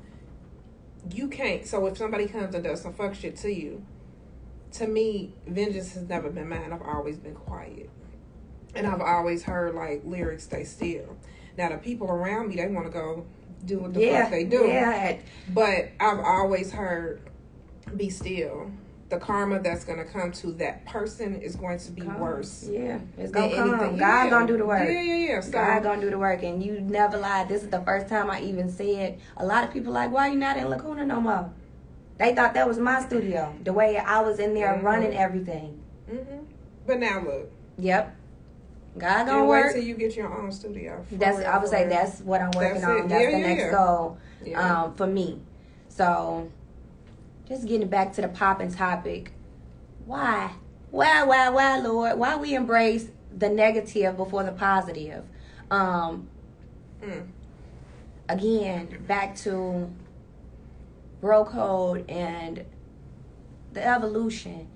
You can't so if somebody comes and does some fuck shit to you, to me, vengeance has never been mine. I've always been quiet. And I've always heard like lyrics stay still. Now the people around me they wanna go do what the yeah, fuck they do. Yeah, But I've always heard, be still. The karma that's going to come to that person is going to be Come. worse. Yeah, it's gonna come. God Yeah. gonna do the work. Yeah, yeah, yeah. So, God gonna do the work, and you never lied. This is the first time I even said. A lot of people like, why you not in Lacuna no more? They thought that was my studio. The way I was in there Mhm. running everything. hmm But now look, Yep. God gonna work. till you get your own studio. That's real, I would say real. that's what I'm working That's on. it. That's Yeah, the yeah, next yeah. goal um, for me. So, just getting back to the popping topic. Why? Why? Why? Why, Lord? Why we embrace the negative before the positive? Um, Mm. again, back to bro code and the evolution.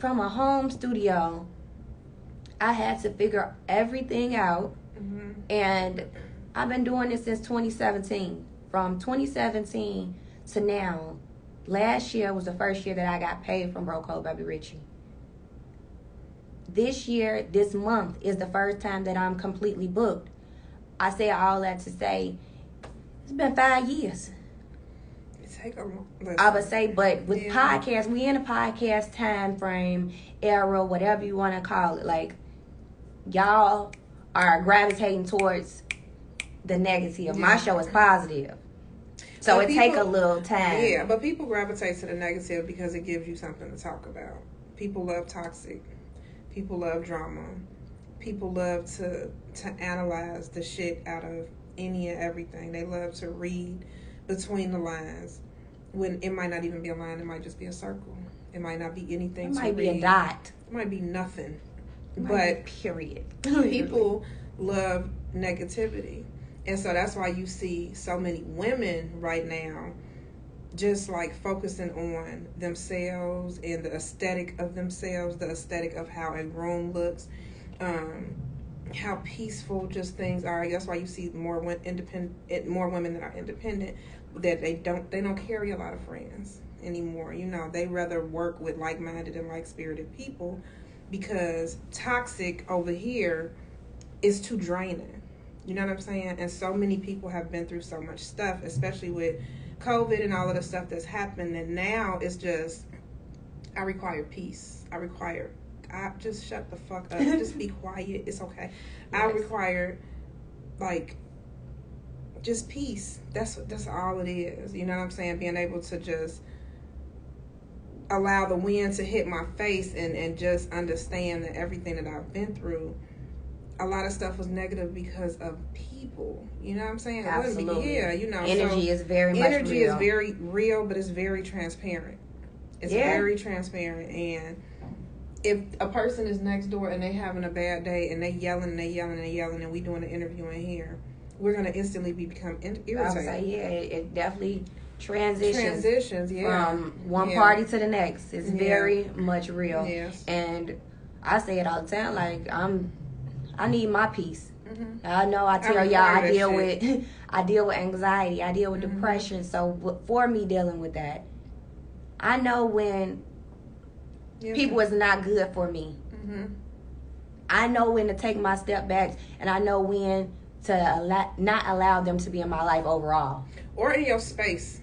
From a home studio, I had to figure everything out Mhm. and I've been doing this since 2017. From 2017 to now, last year was the first year that I got paid from Bro Code Baby Richie. This year, this month, is the first time that I'm completely booked. I say all that to say it's been five years. Take a listen. I would say, but with Yeah. podcasts, we in a podcast time frame, era, whatever you want to call it. Like, y'all are gravitating towards the negative. My show is positive. So But it take a little time. Yeah, but people gravitate to the negative because it gives you something to talk about. People love toxic. People love drama. People love to to analyze the shit out of any and everything. They love to read between the lines. When it might not even be a line, it might just be a circle. It might not be anything. It might be a dot. It might be nothing. But be period. [laughs] people love negativity. And so that's why you see so many women right now just like focusing on themselves and the aesthetic of themselves, the aesthetic of how a room looks, um, how peaceful just things are. That's why you see more independent, more women that are independent that they don't they don't carry a lot of friends anymore. You know, they rather work with like-minded and like-spirited people because toxic over here is too draining. You know what I'm saying? And so many people have been through so much stuff, especially with COVID and all of the stuff that's happened. And now it's just, I require peace. I require, I just shut the fuck up. [laughs] just be quiet. It's okay. I require, like, just peace. That's that's all it is. You know what I'm saying? Being able to just allow the wind to hit my face and and just understand that everything that I've been through a lot of stuff was negative because of people. You know what I'm saying? Wouldn't be- Absolutely. Yeah, you know. Energy so is very much energy real. is very real, but it's very transparent. It's Yeah. very transparent and if a person is next door and they having a bad day and they yelling and they yelling and they yelling and we doing an interview in here, we're gonna instantly be become in- I would say yeah, it, it definitely transitions Transitions, yeah. from one Yeah. party to the next. It's Yeah. very much real. Yes. And I say it all the time, like I'm I need my peace. hmm I know I tell I y'all I deal shit. with [laughs] I deal with anxiety, I deal with Mhm. depression. So for me dealing with that, I know when people is not good for me. hmm I know when to take my step back, and I know when to allow, not allow them to be in my life overall. Or in your space.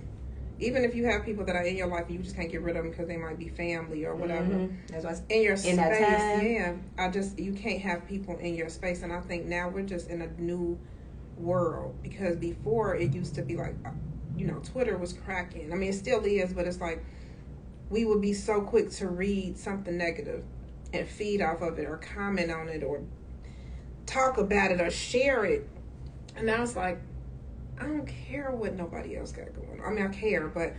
Even if you have people that are in your life and you just can't get rid of them because they might be family or whatever. Mhm. That's what's in your In space that time. yeah i just you can't have people in your space and i think now we're just in a new world because before it used to be like uh, you know twitter was cracking i mean it still is but it's like we would be so quick to read something negative and feed off of it or comment on it or talk about it or share it and now it's like i don't care what nobody else got going on i mean i care but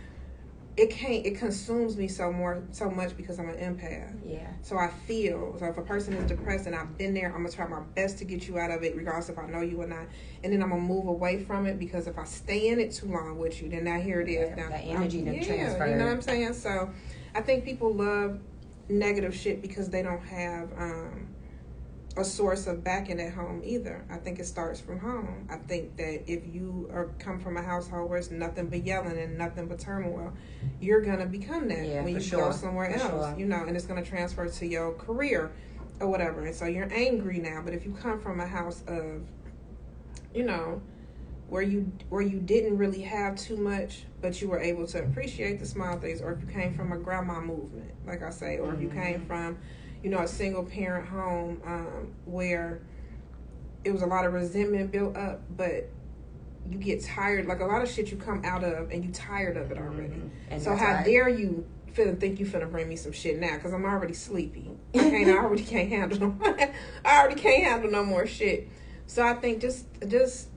it can't it consumes me so more so much because i'm an empath yeah. so I feel so if a person is depressed and I've been there, I'm gonna try my best to get you out of it, regardless if I know you or not. And then I'm gonna move away from it because if I stay in it too long with you, then now here it is. Yeah, Now the energy I'm- yeah, transferred. You know what I'm saying? So I think people love negative shit because they don't have um, a source of backing at home either. I think it starts from home. I think that if you are come from a household where it's nothing but yelling and nothing but turmoil, you're gonna become that Yeah, when you sure. go somewhere For else. sure. You know, and it's gonna transfer to your career or whatever. And so you're angry now. But if you come from a house of, you know, where you where you didn't really have too much, but you were able to appreciate the small things, or if you came from a grandma movement, like I say, or if you came mm-hmm. from, you know, a single parent home um, where it was a lot of resentment built up, but you get tired. Like a lot of shit you come out of, and you tired of it already. And So how why- dare you finna think you finna bring me some shit now? Cause I'm already sleepy. I [laughs] can't. I already can't handle. No, [laughs] I already can't handle no more shit. So I think just just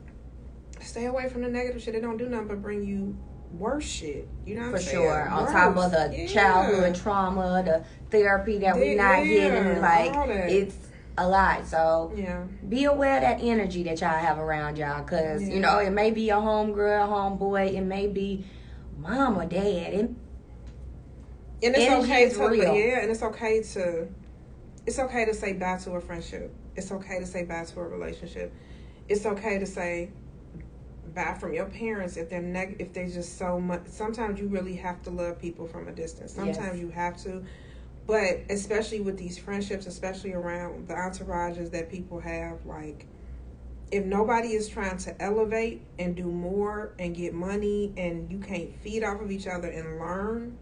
stay away from the negative shit. It don't do nothing but bring you worse shit. You know what For saying? sure. On top of the Yeah. childhood trauma, the therapy that we Yeah, not getting, like it's a lot. So Yeah. be aware of that energy that y'all have around y'all because Yeah. you know it may be a homegirl homeboy it may be mom or dad it, And it's okay to real. yeah, and it's okay to it's okay to say bye to a friendship. It's okay to say bye to a relationship. It's okay to say bye from your parents if they're neg- if they're just so much. Sometimes you really have to love people from a distance. Sometimes Yes. you have to, but especially with these friendships, especially around the entourages that people have, like. If nobody is trying to elevate and do more and get money and you can't feed off of each other and learn,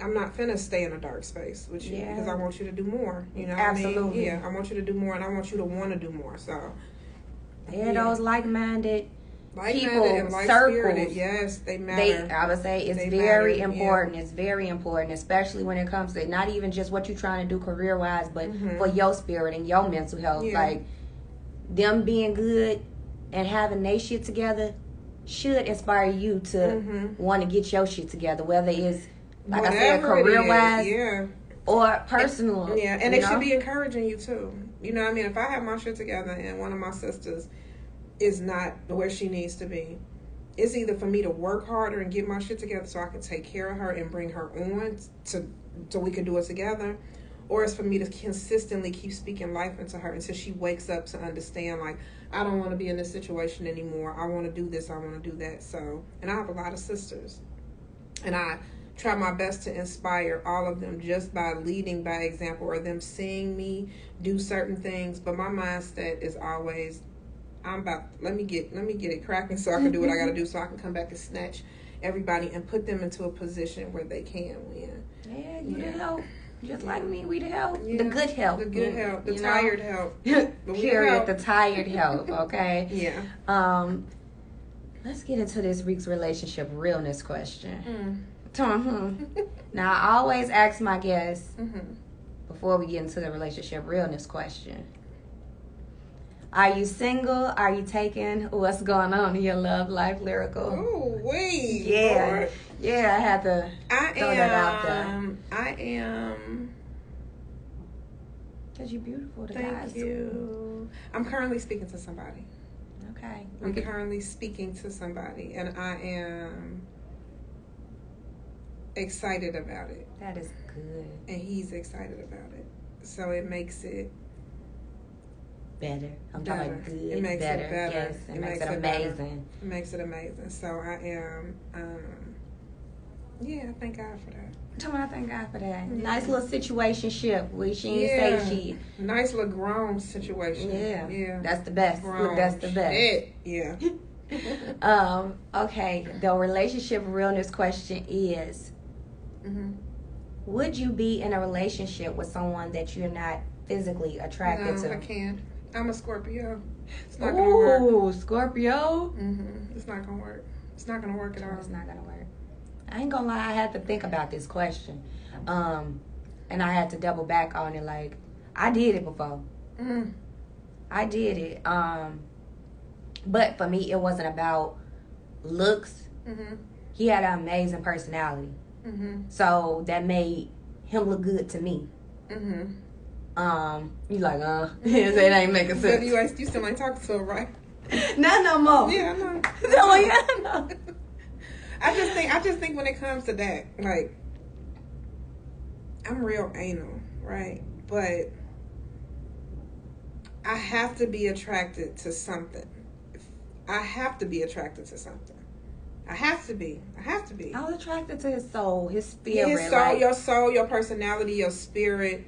I'm not finna stay in a dark space with you Yeah. because I want you to do more. You know, what I mean? Absolutely. Yeah, I want you to do more, and I want you to want to do more. So, they're Yeah. those like-minded People, circles, yes, they they matter. i would say it's They very matter, yeah. important it's very important especially when it comes to not even just what you're trying to do career-wise but Mhm. for your spirit and your mental health Yeah. like them being good and having their shit together should inspire you to Mhm. want to get your shit together whether it's like i said Whatever is, career-wise yeah, or personal yeah, and it know? should be encouraging you too. You know, what I mean, if I have my shit together and one of my sisters is not where she needs to be, it's either for me to work harder and get my shit together so I can take care of her and bring her on to so we can do it together, or it's for me to consistently keep speaking life into her until she wakes up to understand like I don't want to be in this situation anymore. I want to do this. I want to do that. So, and I have a lot of sisters, and I try my best to inspire all of them just by leading by example or them seeing me do certain things. But my mindset is always I'm about let me get let me get it cracking so I can do what I gotta mm-hmm. do so I can come back and snatch everybody and put them into a position where they can win. yeah you Yeah. the help just like me we the help Yeah. the good help The good mm, help, the you know? tired help. [laughs] But we period help. the tired help [laughs] okay Yeah. um let's get into this week's relationship realness question mm. Mhm. now i always ask my guests Mm-hmm. before we get into the relationship realness question are you single are you taken what's going on in your love life lyrical Oh wait. Yeah. Lord. Yeah, I had to. I Throw that out there. am. I am. Cause you're beautiful. Thank guys. you. I'm currently speaking to somebody. Okay. I'm currently speaking to somebody, and I am excited about it, that is good. and he's excited about it. So it makes it Better. I'm talking about good. It makes it better. better. Yes. It, It makes, makes it better. amazing. it makes it amazing. So I am. Um, yeah, thank God for that. Come on, I thank God for that. Yeah. Nice little situation ship. We she Yeah. say she. Nice little grown situation. Yeah. yeah. That's the best. Look, that's the best. Shit. Yeah. [laughs] Um, okay, the relationship realness question is Would you be in a relationship with someone that you're not physically attracted No, I can't. I'm a Scorpio. It's not gonna work. Ooh, Scorpio. hmm It's not gonna work. It's not gonna work at all. It's not gonna work. I ain't gonna lie, I had to think about this question. Um, and I had to double back on it. Like, I did it before. Mm. I did it. Um, but for me, it wasn't about looks. hmm He had an amazing personality, hmm so that made him look good to me. hmm Um, you like, uh, [laughs] it ain't making sense. you, ain't- you still ain't talking to her, right? [laughs] Not no more. Yeah, I know. [laughs] No, yeah, no. I just think I just think when it comes to that, like I'm real anal, right? But I have to be attracted to something. I have to be attracted to something. I have to be. I have to be. I was attracted to his soul, his spirit. His soul, like, your soul, your personality, your spirit.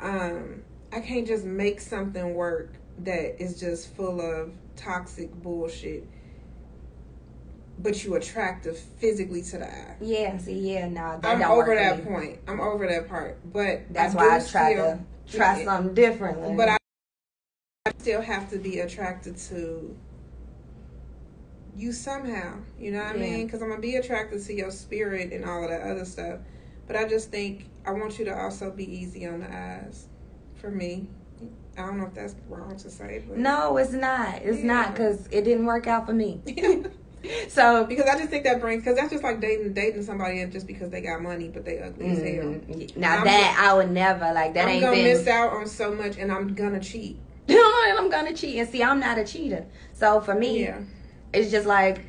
Um, I can't just make something work that is just full of toxic bullshit. But you attractive physically to the eye. yeah, see, yeah, no, that I'm over that point. I'm over that part. But That's I why I try to try Yeah. something differently. But I, I still have to be attracted to you somehow. You know what Yeah. I mean? Because I'm gonna be attracted to your spirit and all of that other stuff. But I just think I want you to also be easy on the eyes. For me, I don't know if that's wrong to say, but no, it's not. It's Yeah. not because it didn't work out for me. [laughs] [laughs] So because I just think that brings because that's just like dating dating somebody and just because they got money but they ugly as hell. mm, now I'm that I would never like that I'm ain't gonna been. miss out on so much and I'm gonna cheat. [laughs] I'm gonna cheat and see. I'm not a cheater. So for me, Yeah. It's just like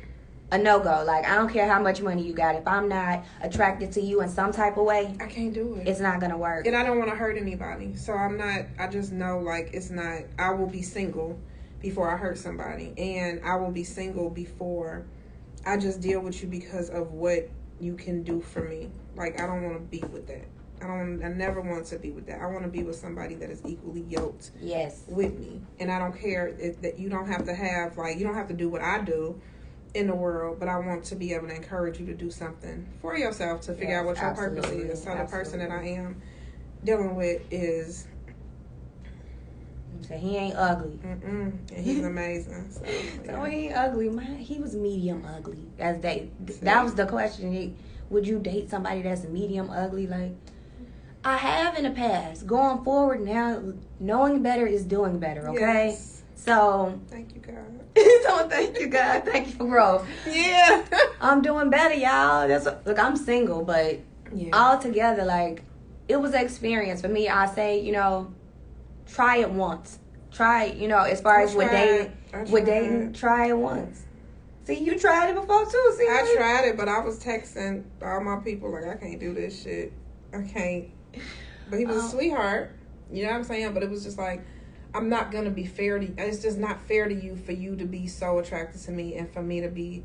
a no go. Like I don't care how much money you got. If I'm not attracted to you in some type of way, I can't do it. it's not gonna work. and I don't want to hurt anybody. So I'm not. I just know like it's not. I will be single before I hurt somebody, and I will be single before I just deal with you because of what you can do for me. Like I don't want to be with that. I don't. I never want to be with that. I want to be with somebody that is equally yoked Yes. with me, and I don't care if that you don't have to have like you don't have to do what I do in the world, but I want to be able to encourage you to do something for yourself to figure Yes, out what your purpose is. So the person that I am dealing with is So he ain't ugly. mm-mm, and he's [laughs] amazing. So, So he ain't ugly. Man, he was medium ugly. As they, that was the question. Would you date somebody that's medium ugly? Like, I have in the past. Going forward now, knowing better is doing better. Okay. Yes. So, Thank you, God. [laughs] so thank you, God. Thank you for growth. Yeah. [laughs] I'm doing better, y'all. That's look. I'm single, but yeah. all together, like it was an experience for me. I say, you know, try it once. Try, you know, as far I as with dating, with dating, try it once. See, you tried it before too. See, I tried it, but I was texting all my people like I can't do this shit. I can't. But he was a Oh. sweetheart. You know what I'm saying? But it was just like I'm not gonna be fair to. It's just not fair to you for you to be so attracted to me and for me to be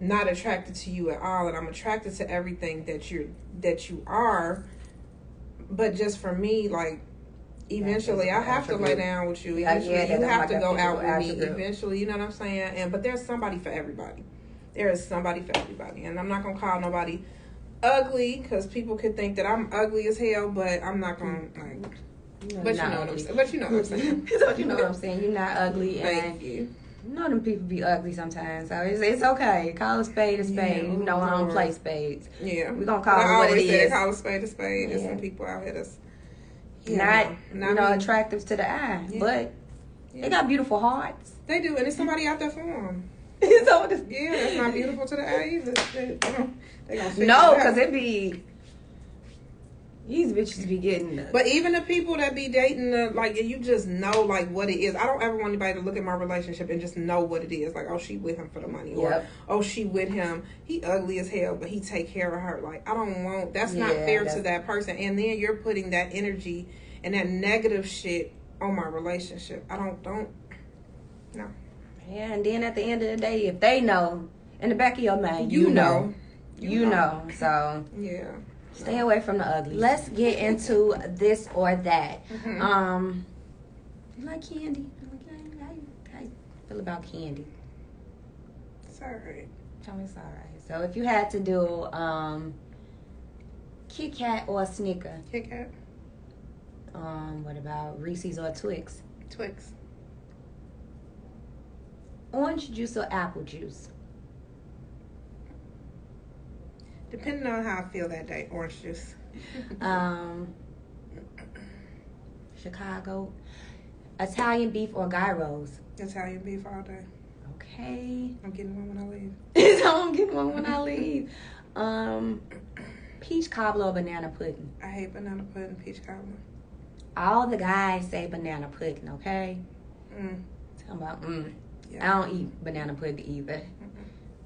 not attracted to you at all. And I'm attracted to everything that you're that you are. But just for me, like eventually, I have to lay down with you. Eventually, you have like to go out with me. Eventually, you know what I'm saying? And but there's somebody for everybody. There is somebody for everybody, and I'm not gonna call nobody ugly because people could think that I'm ugly as hell, but I'm not gonna like. But you know what I'm saying. But you know what I'm saying. [laughs] you know what I'm saying. You're not ugly, Thank and you. you know them people be ugly sometimes. So it's, it's okay. Call a spade a spade. Yeah, you know I don't play spades. Yeah, We gonna call But it I what it is. call a spade a spade. There's some people out here that's not, not you know me. attractive to the eye, Yeah. but Yeah. they got beautiful hearts. They do, and there's somebody out there for them. So this, Yeah, that's not [laughs] beautiful to the eye either. They, they gonna no, because it be these bitches be getting. The, But even the people that be dating, the, like you just know like what it is. I don't ever want anybody to look at my relationship and just know what it is. Like, oh, she with him for the money, or Yep. oh, she with him. He ugly as hell, but he take care of her. Like, I don't want. That's not Yeah, fair to that person. And then you're putting that energy and that negative shit on my relationship. I don't don't. No, yeah, and then at the end of the day, if they know in the back of your mind, you, You know, know. you, know. So [laughs] yeah. stay away from the ugly. Let's get into this or that. Mhm. Um, you like candy? How you, how you feel about candy? It's alright. Tell me it's all right. So if you had to do um, Kit Kat or Snicker, Kit Kat, um, what about Reese's or Twix? Twix, Orange juice or apple juice? depending on how I feel that day. Orange juice. [laughs] [laughs] Um, Chicago, Italian beef or gyros? Italian beef all day. Okay. I'm getting one when I leave. [laughs] so I'm getting one when I leave. Um, peach cobbler or banana pudding? I hate banana pudding, peach cobbler. All the guys say banana pudding, okay? Mm. Tell about, mm, I don't eat banana pudding either.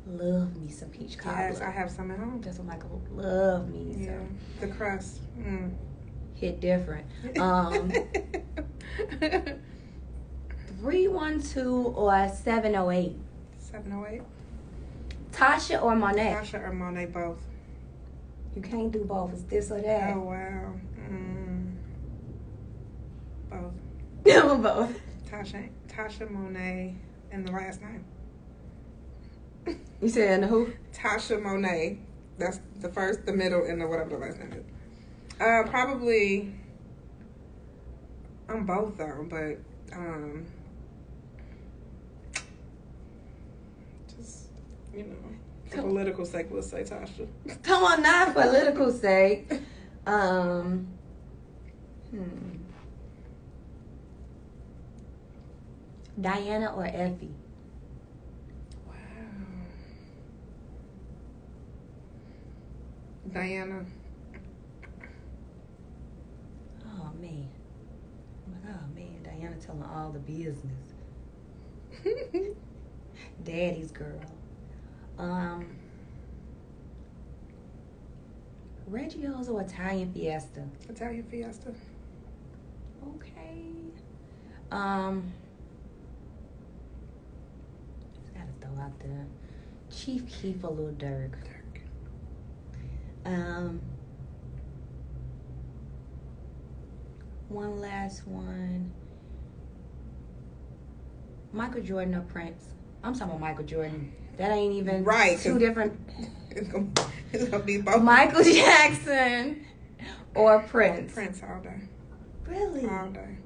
Love me some peach cobbler. Yes, I have some at home. That's what Michael love me. Yeah, So the crust. Mm. hit different. [laughs] Um, three one two or seven oh eight. Seven oh eight. Tasha or Monet? Tasha or Monet both. You can't do both. It's this or that. Oh wow. Mm. Both. [laughs] both. Tasha, Tasha Monet, and the last name. You said who? Tasha Monet. That's the first, the middle, and the whatever the last name is. Uh, probably. I'm both though, but um, just you know, for political sake, we'll say Tasha. Come on, not political sake. Um. Hmm. Diana or Effie? Wow. Diana. Oh man. Oh man, Diana telling all the business. [laughs] Daddy's girl. Um. Reggio's or Italian Fiesta? Italian Fiesta. Okay. Um. Gotta out there. Chief Keef a Lil Durk. Dirk. Um. One last one. Michael Jordan or Prince? I'm talking about Michael Jordan. That ain't even Right, two different. It's gonna, it's gonna be both. Michael Jackson or Prince. Prince all day. Really? All day.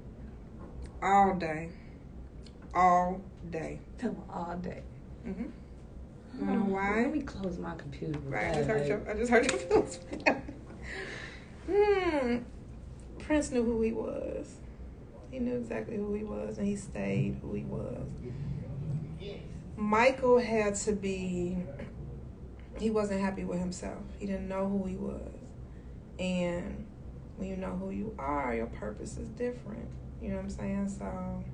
All day. All day. Tell me all day. Mm-hmm. You wanna know why? Let me close my computer. Right. I just heard your. I just heard your feelings. hmm. Prince knew who he was. He knew exactly who he was, and he stayed who he was. Michael had to be. He wasn't happy with himself. He didn't know who he was, and when you know who you are, your purpose is different. You know what I'm saying? So.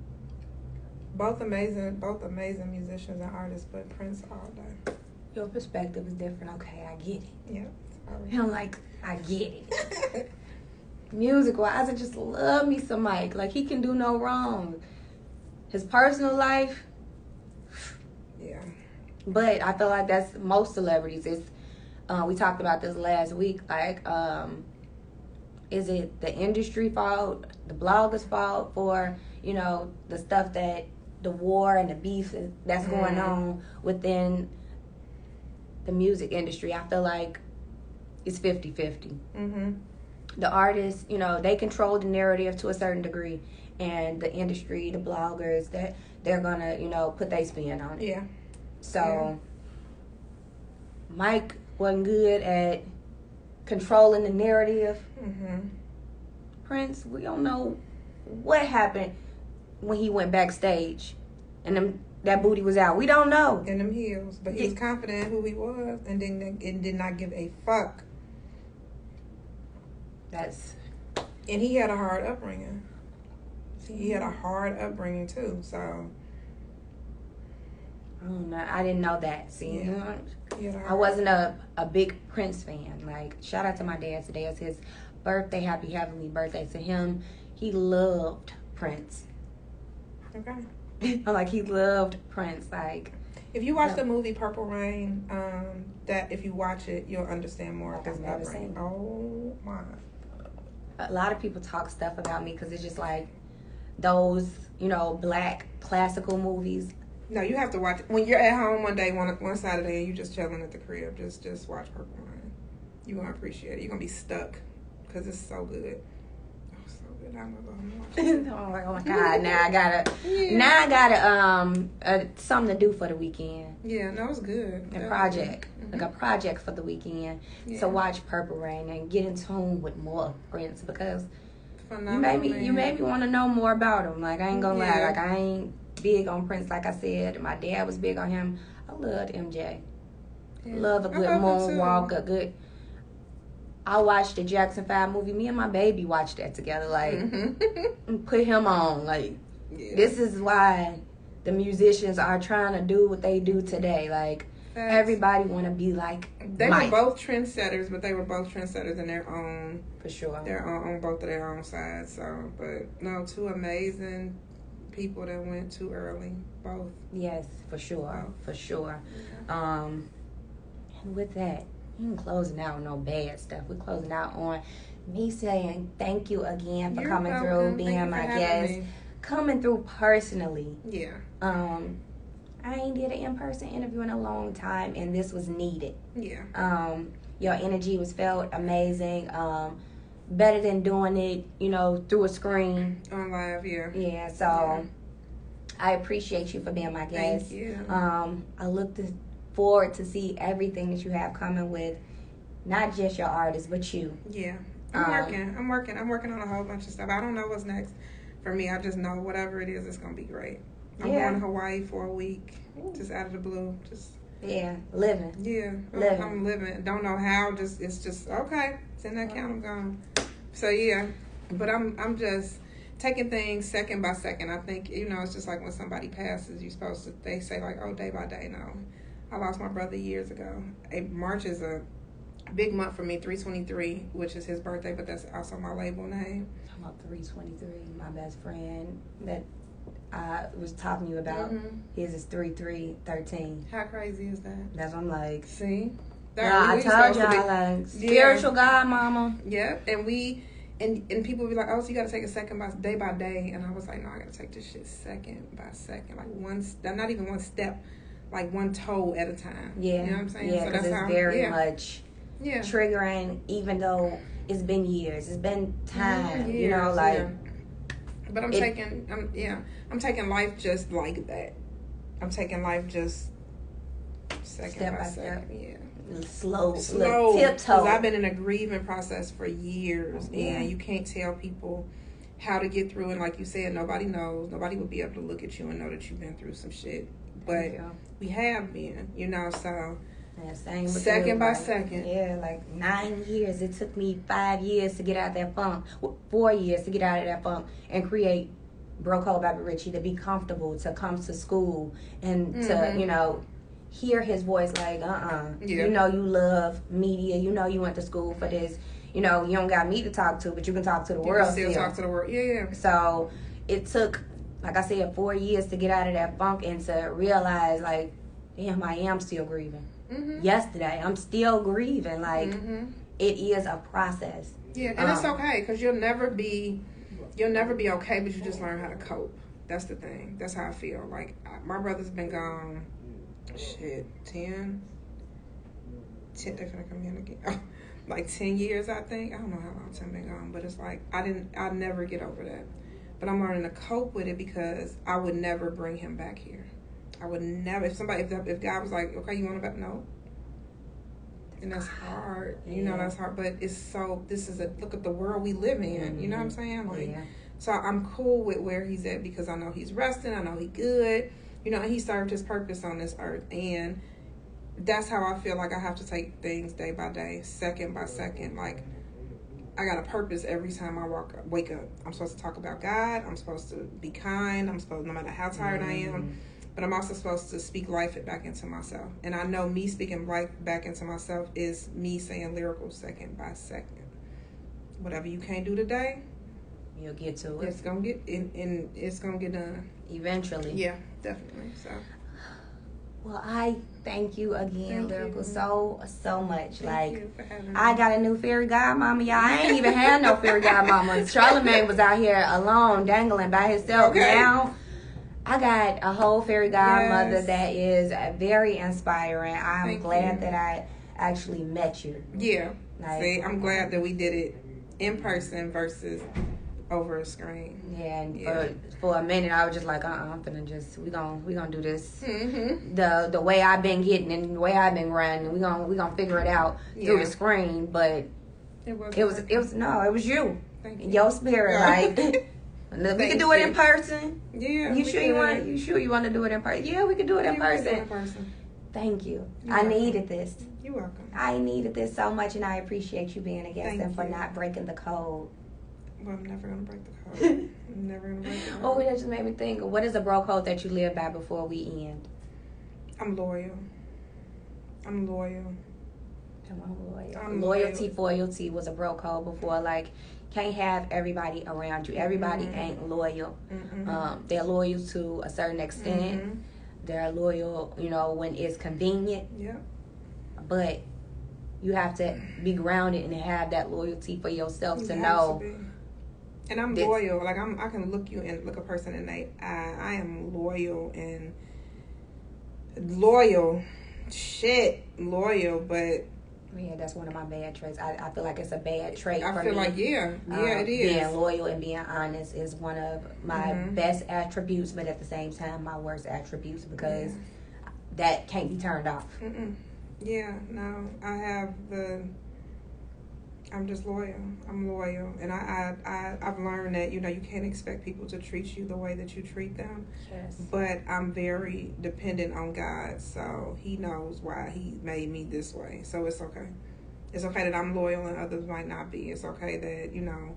Both amazing, both amazing musicians and artists, but Prince all day. Your perspective is different. Okay, I get it. Yeah. I'm like, I get it. [laughs] Music wise, I just love me some Mike. Like he can do no wrong. His personal life, yeah. but I feel like that's most celebrities. It's uh, we talked about this last week. Like, um, is it the industry fault, the bloggers' fault for you know the stuff that the war and the beef that's going on within the music industry? I feel like it's 50-50. Mm-hmm. the artists, you know, they control the narrative to a certain degree, and the industry, the bloggers, that they're gonna, you know, put their spin on it. Yeah. So, Yeah. Mike wasn't good at controlling the narrative. Mm-hmm. Prince, we don't know what happened when he went backstage, and them that booty was out. We don't know. in them heels, but he was confident who he was, and then and did not give a fuck. That's And he had a hard upbringing. He had a hard upbringing too. So I don't know. I didn't know that. See, Yeah. you know, he had a I wasn't a a big Prince fan. Like shout out to my dad. Today is his birthday. Happy heavenly birthday to him. He loved Prince. Okay. [laughs] Like he loved Prince. Like If you watch Yeah. the movie Purple Rain, um, that if you watch it, you'll understand more of his never upbringing. Oh my. a lot of people talk stuff about me because it's just like those you know black classical movies. No, you have to watch it. when you're at home one day, one one Saturday, and you're just chilling at the crib. Just just watch Purple Rain. You're gonna appreciate it. You're gonna be stuck because it's so good. Good. I'm gonna go home and watch it. I'm like, oh my god! Now I gotta, Yeah. now I gotta um uh, something to do for the weekend. Yeah, no, it's good. A That's project, good. like a project for the weekend. Yeah. To watch Purple Rain and get in tune with more of Prince because Phenomenal, you made me you made me want to know more about him. Like I ain't gonna lie, like I ain't big on Prince. Like I said, my dad was big on him. I loved MJ. Yeah. Love a good moonwalk, a good. I watched the Jackson Five movie. Me and my baby watched that together. Like Mhm. [laughs] put him on. Like yeah. this is why the musicians are trying to do what they do today. Like Facts. everybody want to be like They Mike, were both trendsetters, but they were both trendsetters in their own, for sure. their own, on both of their own sides. So, but no, two amazing people that went too early, both. Yes, for sure, Wow. for sure. Um, and with that, we closing out on no bad stuff. We're closing out on me saying thank you again for You're coming welcome. through, being my guest, me. coming through personally. Yeah, Um, I ain't did an in-person interview in a long time, and this was needed. yeah, Um, your energy was felt amazing. Um, better than doing it, you know, through a screen. on live. Yeah, Yeah, so Yeah. I appreciate you for being my guest. thank you. Um, I look to, forward to see everything that you have coming with, not just your artist, but you. Yeah, I'm Um, working. I'm working. I'm working on a whole bunch of stuff. I don't know what's next for me. I just know whatever it is, it's gonna be great. I'm Yeah. going to Hawaii for a week, just out of the blue. Just Yeah, living. yeah, I'm- Living. I'm living. Don't know how. Just it's just okay. It's in that count. I'm gone. So yeah, but I'm I'm just taking things second by second. I think you know it's just like when somebody passes, you're supposed to. They say like oh day by day. No, I lost my brother years ago. March is a big month for me. 323, which is his birthday, but that's also my label name. I'm about 323. My best friend that I was talking to you about, Mhm. his is 3313. How crazy is that? That's what I'm like. See, Yeah, I told y'all, like, spiritual God, mama. Yep, and we and and people be like, oh, so you got to take it second by day by day, and I was like, no, I got to take this shit second by second, like one, st- not even one step, like one toe at a time. Yeah. you know what I'm saying. Yeah, because that's it's how, very yeah, much yeah. triggering, even though it's been years. It's been time, Mhm, you know, years, like. yeah. But I'm it- taking, I'm yeah, I'm taking life just like that. I'm taking life just second Step by, by second. step. Yeah. Slow, slow tiptoe. I've been in a grieving process for years, Yeah. and you can't tell people how to get through. And like you said, nobody knows. Nobody would be able to look at you and know that you've been through some shit. But Yeah. we have been, you know. So Yeah, Second by like, second. Yeah, like nine years. It took me five years to get out of that funk. Four years to get out of that funk and create Bro Code Bobby Richie to be comfortable, to come to school and Mhm. to, you know, hear his voice like, uh uh Yeah. You know, you love media. You know, you went to school for this. You know, you don't got me to talk to, but you can talk to the you world can still still. talk to the world. Yeah, yeah. So it took, like I said, four years to get out of that funk and to realize, like, damn, I am still grieving. Mm-hmm. Yesterday, I'm still grieving. Like, hmm it is a process. Yeah, and it's Um, okay because you'll never be, you'll never be okay, but you just learn how to cope. That's the thing. That's how I feel. Like I- my brother's been gone, shit, 10, 10 they're gonna come in again. [laughs] like ten years, I think. I don't know how long Tim been gone, but it's like I didn't, I never get over that. But I'm learning to cope with it because I would never bring him back here. I would never. If somebody, if, if God was like, okay, you want to back? No. And that's hard. You know, that's hard. But it's so. This is a look at the world we live in. You know what I'm mm-hmm. saying? Like, yeah. so I'm cool with where he's at because I know he's resting. I know he good. You know, he served his purpose on this earth, and that's how I feel like I have to take things day by day, second by second. Like I got a purpose every time I walk wake up. I'm supposed to talk about God. I'm supposed to be kind. I'm supposed no matter how tired I am. Mm-hmm. But I'm also supposed to speak life back into myself. And I know me speaking life back into myself is me saying lyrical second by second. Whatever you can't do today, You'll get to it it's gonna get in and it's gonna get done. eventually. Yeah, definitely. So Well, I thank you again, Thank Lyrical, you. so so much. thank like you for having me. I got a new fairy godmama, y'all. I ain't even had no fairy godmama. [laughs] Charlemagne was out here alone, dangling by himself. Okay. Now, I got a whole fairy godmother Yes. that is uh, very inspiring. I'm Thank glad you. that I actually met you. Yeah. Like, See, I'm glad that we did it in person versus over a screen. yeah, and Yeah. for for a minute, I was just like, uh, uh I'm finna just we gonna we gonna do this Mm-hmm. the the way I've been getting and the way I've been running. We gonna we gonna figure it out through the screen. But It was. it was it was no, it was you, Thank you. your spirit. Like [laughs] we could do it in person. Yeah. You sure you want? You sure you want to do it in person? Yeah, we could do it in Yeah, do it person. in person. Thank you. You're I welcome. needed this. You're welcome. I needed this so much, and I appreciate you being a guest Thank and for you. not breaking the code. Well, I'm never gonna break the code. [laughs] I'm never gonna break the code. Oh, that just made me think. What is a bro code that you live by before we end? I'm loyal. I'm loyal. On, loyal. I'm Loyalty, loyal. loyalty was a bro code before. Like, can't have everybody around you. Everybody Mhm. ain't loyal. Mm-mm. Um, they're loyal to a certain extent. Mhm. They're loyal, you know, when it's convenient. Yep. But you have to be grounded and have that loyalty for yourself You to know. be. And I'm loyal. Like I'm, I can look you and look a person in the eye. I am loyal and loyal. Shit, loyal. But Yeah, that's one of my bad traits. I, I feel like it's a bad trait I feel me. like yeah, yeah, Um, it is. Being loyal and being honest is one of my Mhm. best attributes, but at the same time, my worst attributes because that can't be turned off. Mm-mm. Yeah, no, I have the. I'm just loyal. I'm loyal, and I, I, I, I've learned that you know you can't expect people to treat you the way that you treat them. Yes. But I'm very dependent on God, so He knows why He made me this way. So it's okay. It's okay that I'm loyal and others might not be. It's okay that you know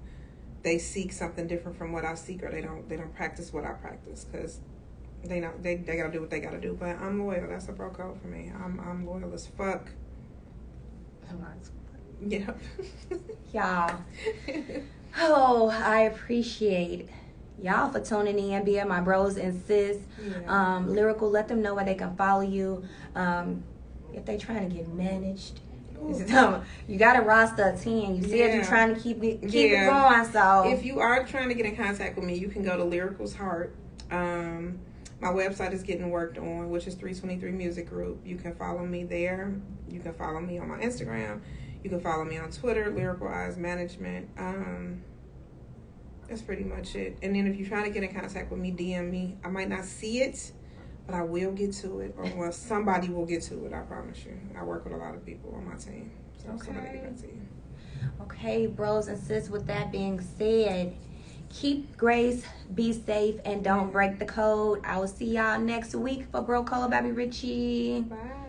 they seek something different from what I seek, or they don't they don't practice what I practice because they know they they gotta do what they gotta do. But I'm loyal. That's a bro code for me. I'm I'm loyal as fuck. Yep. Y'all. [laughs] Oh, I appreciate y'all for tuning in, being my bros and sis. yeah. Um, lyrical, let them know where they can follow you. Um, if they trying to get managed. [laughs] You got a roster of ten. You said you're trying to keep it keep Yeah. it going. So If you are trying to get in contact with me, you can go to Lyrical's Heart. Um, my website is getting worked on, which is 323 Music Group. You can follow me there. You can follow me on my Instagram. You can follow me on Twitter, Lyrical Eyes Management. Um, that's pretty much it. And then if you're trying to get in contact with me, DM me. I might not see it, but I will get to it, or well, somebody will get to it. I promise you. I work with a lot of people on my team, so somebody Okay. get back to you. Okay, bros and sis, with that being said, keep grace, be safe, and don't break the code. I will see y'all next week for Bro Code, Baby Richie. Bye.